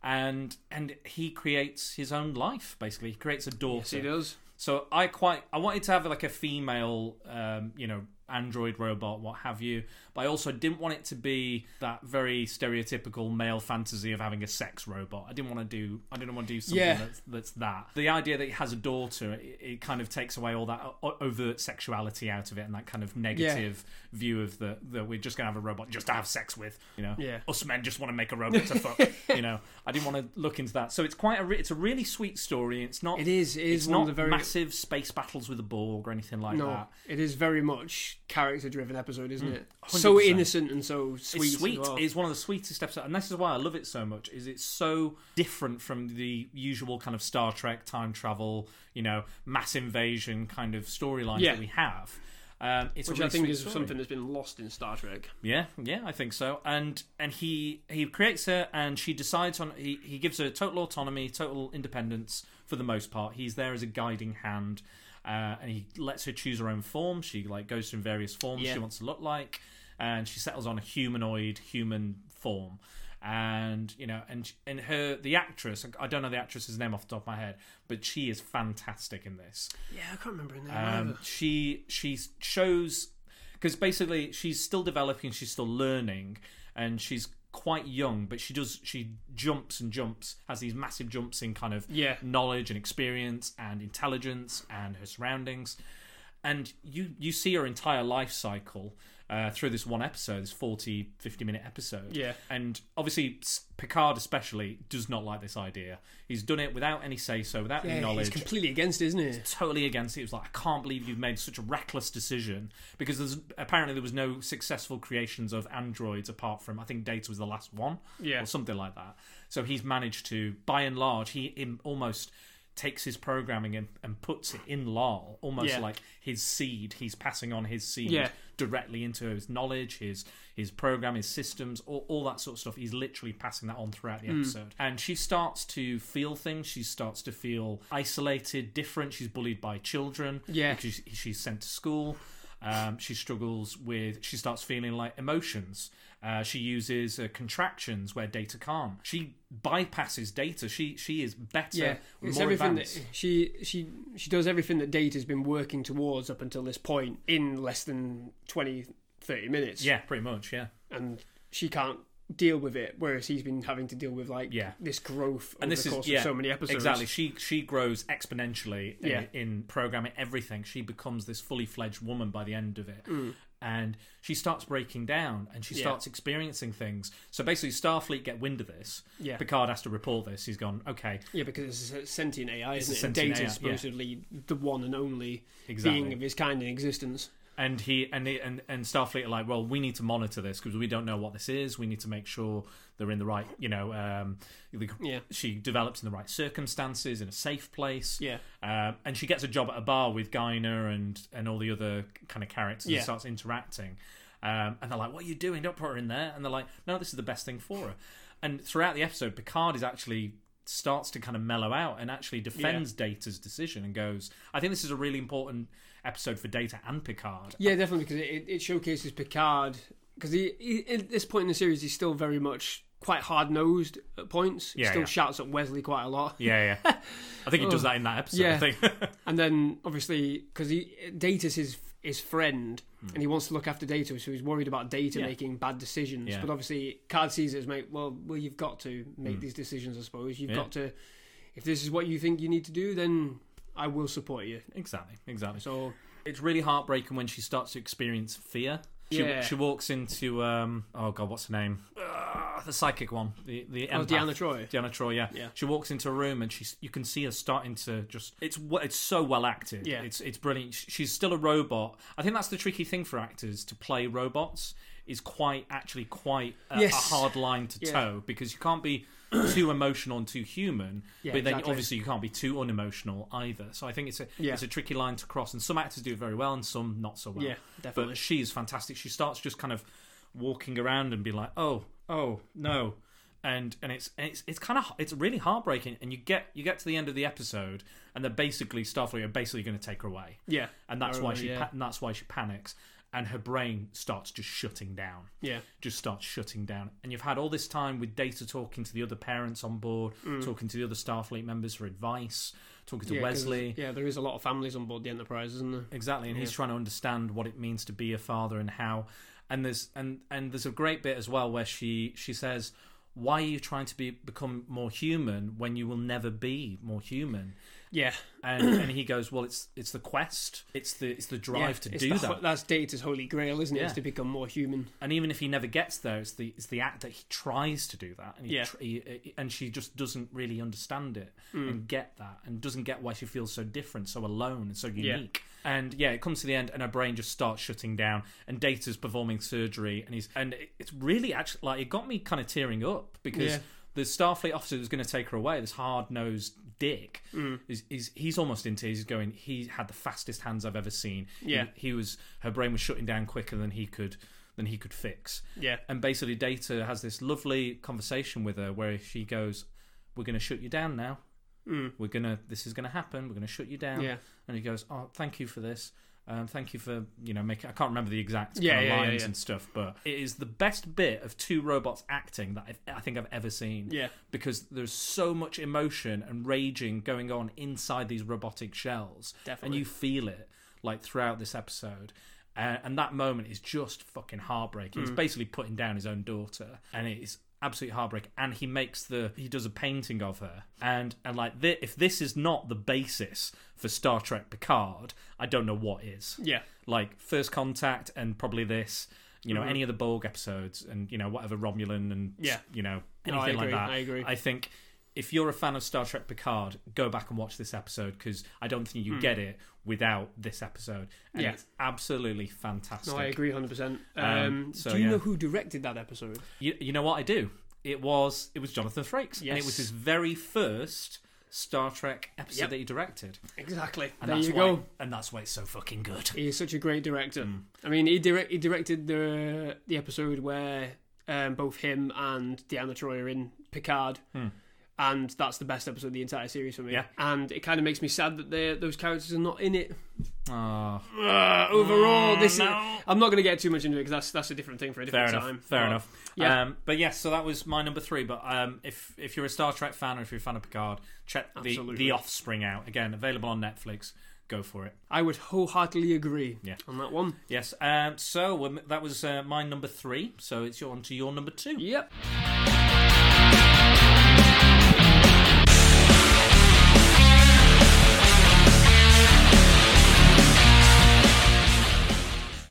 And and he creates his own life. Basically, he creates a daughter. Yes, he does. So I quite I wanted to have like a female, um, you know, android robot, what have you. But I also didn't want it to be that very stereotypical male fantasy of having a sex robot. I didn't want to do I didn't want to do something Yeah. that's, that's that. The idea that he has a daughter, it, it kind of takes away all that overt sexuality out of it and that kind of negative view of the that we're just gonna have a robot just to have sex with. You know, Yeah. us men just want to make a robot to fuck. You know, I didn't want to look into that. So it's quite a re- it's a really sweet story. It's not It is. It is it's not very massive space battles with the Borg or anything like no. that. It is very much character-driven episode, isn't it? So 100%. innocent and so sweet. it's sweet. well. It's one of the sweetest episodes, and this is why I love it so much. Is it's so different from the usual kind of Star Trek time travel, you know, mass invasion kind of storyline Yeah. that we have. Um, it's which really I think is story. something that's been lost in Star Trek. Yeah, yeah, I think so. And and he he creates her, and she decides on. He he gives her total autonomy, total independence for the most part. He's there as a guiding hand, uh, and he lets her choose her own form. She like goes through various forms Yeah. she wants to look like, and she settles on a humanoid human form. And you know, and and her the actress. I don't know the actress's name off the top of my head, but she is fantastic in this. Yeah, I can't remember her name. Um, she she shows because basically she's still developing, she's still learning, and she's quite young, but she does she jumps and jumps, has these massive jumps in kind of Yeah. knowledge and experience and intelligence and her surroundings, and you you see her entire life cycle. Uh, through this one episode, this 40, 50 minute episode. Yeah. And obviously, Picard, especially, does not like this idea. He's done it without any say so, without any knowledge he's completely against it, isn't he? totally against it. It was like, I can't believe you've made such a reckless decision because there's apparently there was no successful creations of androids apart from I think Data was the last one, Yeah. or something like that. So he's managed to, by and large, he almost takes his programming and, and puts it in Lal, almost Yeah. like his seed. He's passing on his seed Yeah. directly into his knowledge, his his program, his systems, all, all that sort of stuff. He's literally passing that on throughout the hmm. episode. And she starts to feel things. She starts to feel isolated, different. She's bullied by children. Yeah. Because she's sent to school. Um, she struggles with. She starts feeling like emotions. Uh, she uses uh, contractions where data can't. She bypasses data. She she is better. Yeah, it's more everything advanced. that she she she does everything that Data's been working towards up until this point in less than 20, 30 minutes. yeah, pretty much. Yeah. and she can't deal with it, whereas he's been having to deal with like Yeah. this growth over and this the is course yeah, of so many episodes. Exactly. She she grows exponentially in- Yeah. in, programming everything. She becomes this fully fledged woman by the end of it. And she starts breaking down and she Mm. Yeah. starts experiencing things. So basically Starfleet get wind of this. Yeah. Picard has to report this. He's gone, okay, Yeah, because it's a sentient AI, It's isn't it? And sentient Data's AI, yeah. supposedly the one and only Exactly. being of his kind in existence. And he and he, and and Starfleet are like, well, we need to monitor this because we don't know what this is. We need to make sure they're in the right, you know, um, the, Yeah. she develops in the right circumstances in a safe place. Yeah. um, and she gets a job at a bar with Guinan and and all the other kind of characters Yeah. and starts interacting. Um, and they're like, "What are you doing? Don't put her in there." And they're like, "No, this is the best thing for her." And throughout the episode, Picard is actually starts to kind of mellow out and actually defends Data's decision and goes, "I think this is a really important episode for Data and Picard." Yeah, definitely because it, it showcases Picard because he, he at this point in the series he's still very much quite hard nosed at points. He Yeah, still yeah. shouts at Wesley quite a lot. Yeah, yeah. I think he does oh, that in that episode. I Yeah. think. And then obviously because he Data's his his friend hmm. and he wants to look after Data, so he's worried about Data. Yeah. making bad decisions. But obviously, Card sees it as mate. Well, well, you've got to make hmm. these decisions. I suppose you've got to. If this is what you think you need to do, then I will support you. exactly, exactly. So It's really heartbreaking when she starts to experience fear. She, Yeah. she walks into um oh god what's her name uh, the psychic one the the oh. Deanna Troi. Deanna Troi, yeah. Yeah. She walks into a room and she's you can see her starting to just it's it's so well acted. Yeah. It's it's brilliant. She's still a robot. I think that's the tricky thing for actors to play robots is quite actually quite a, Yes. a hard line to Yeah. toe because you can't be too emotional and too human, Yeah, but then exactly. obviously you can't be too unemotional either. So I think it's a Yeah. it's a tricky line to cross and some actors do it very well and some not so well. Yeah, definitely. But she's fantastic. She starts just kind of walking around and be like, "Oh, oh, no," and and it's and it's it's kind of it's really heartbreaking. And you get you get to the end of the episode, and they're basically Starfleet are basically going to take her away, Yeah, and that's I why she yeah. pa- and that's why she panics, and her brain starts just shutting down yeah, just starts shutting down. And you've had all this time with Data talking to the other parents on board, talking to the other Starfleet members for advice, talking to Mm. yeah. Wesley. Yeah, there is a lot of families on board the Enterprise, isn't there? Exactly, and he's trying to understand what it means to be a father and how. And there's and and there's a great bit as well where she she says, "Why are you trying to be become more human when you will never be more human?" Yeah. and and he goes, well, it's it's the quest, it's the it's the drive to It's do the- that. That's Data's holy grail, isn't it? Yeah. Is to become more human. and even if he never gets there, it's the it's the act that he tries to do that, and he, Yeah. tr- he, and she just doesn't really understand it Mm. and get that, and doesn't get why she feels so different, so alone, and so unique. And yeah, it comes to the end, and her brain just starts shutting down, and Data's performing surgery, and he's and it- it's really actually like it got me kind of tearing up because. Yeah. The Starfleet officer who's going to take her away, this hard nosed dick, Mm. is, is he's almost in tears. He's going. He had the fastest hands I've ever seen. He- Yeah. he was. Her brain was shutting down quicker than he could than he could fix. Yeah. And basically, Data has this lovely conversation with her where she goes, "We're going to shut you down now. Mm. We're gonna. This is going to happen. We're going to shut you down." Yeah. And he goes, "Oh, thank you for this. Um, thank you for you know making." I can't remember the exact Yeah, kind of yeah, lines yeah. and stuff, but it is the best bit of two robots acting that I've, I think I've ever seen. Yeah. Because there's so much emotion and raging going on inside these robotic shells, Definitely. and you feel it like throughout this episode. Uh, and that moment is just fucking heartbreaking. Mm. He's basically putting down his own daughter, and it is absolutely heartbreak And he makes the he does a painting of her, and and like thi- if this is not the basis for Star Trek Picard, I don't know what is. Yeah. Like First Contact, and probably this. You know, any of the Borg episodes, and you know whatever Romulan, and Mm-hmm. Yeah. you know No, anything I like that. I agree. I think if you're a fan of Star Trek Picard, go back and watch this episode because I don't think you get it without this episode. And Hmm. Yeah. it's absolutely fantastic. No, I agree 100%. Um, Um, so, do you yeah. know who directed that episode? You, you know what I do? It was it was Jonathan Frakes, and it was his very first Star Trek episode Yep. that he directed. Exactly. And there that's you why, go. And that's why it's so fucking good. He's such a great director. Mm. I mean, he direct he directed the the episode where um, both him and Deanna Troi are in Picard, and that's the best episode of the entire series for me. Yeah. And it kind of makes me sad that those characters are not in it. Oh, Uh, overall, this no. is. I'm not going to get too much into it because that's that's a different thing for a fair different enough. time. Fair But, enough. yeah. Um, but yes, so that was my number three. But um, if if you're a Star Trek fan or if you're a fan of Picard, check the the Offspring out again. Available on Netflix. Go for it. I would wholeheartedly agree Yeah. on that one. Yes. Um, so um, that was uh, my number three. So it's your on to your number two. Yep.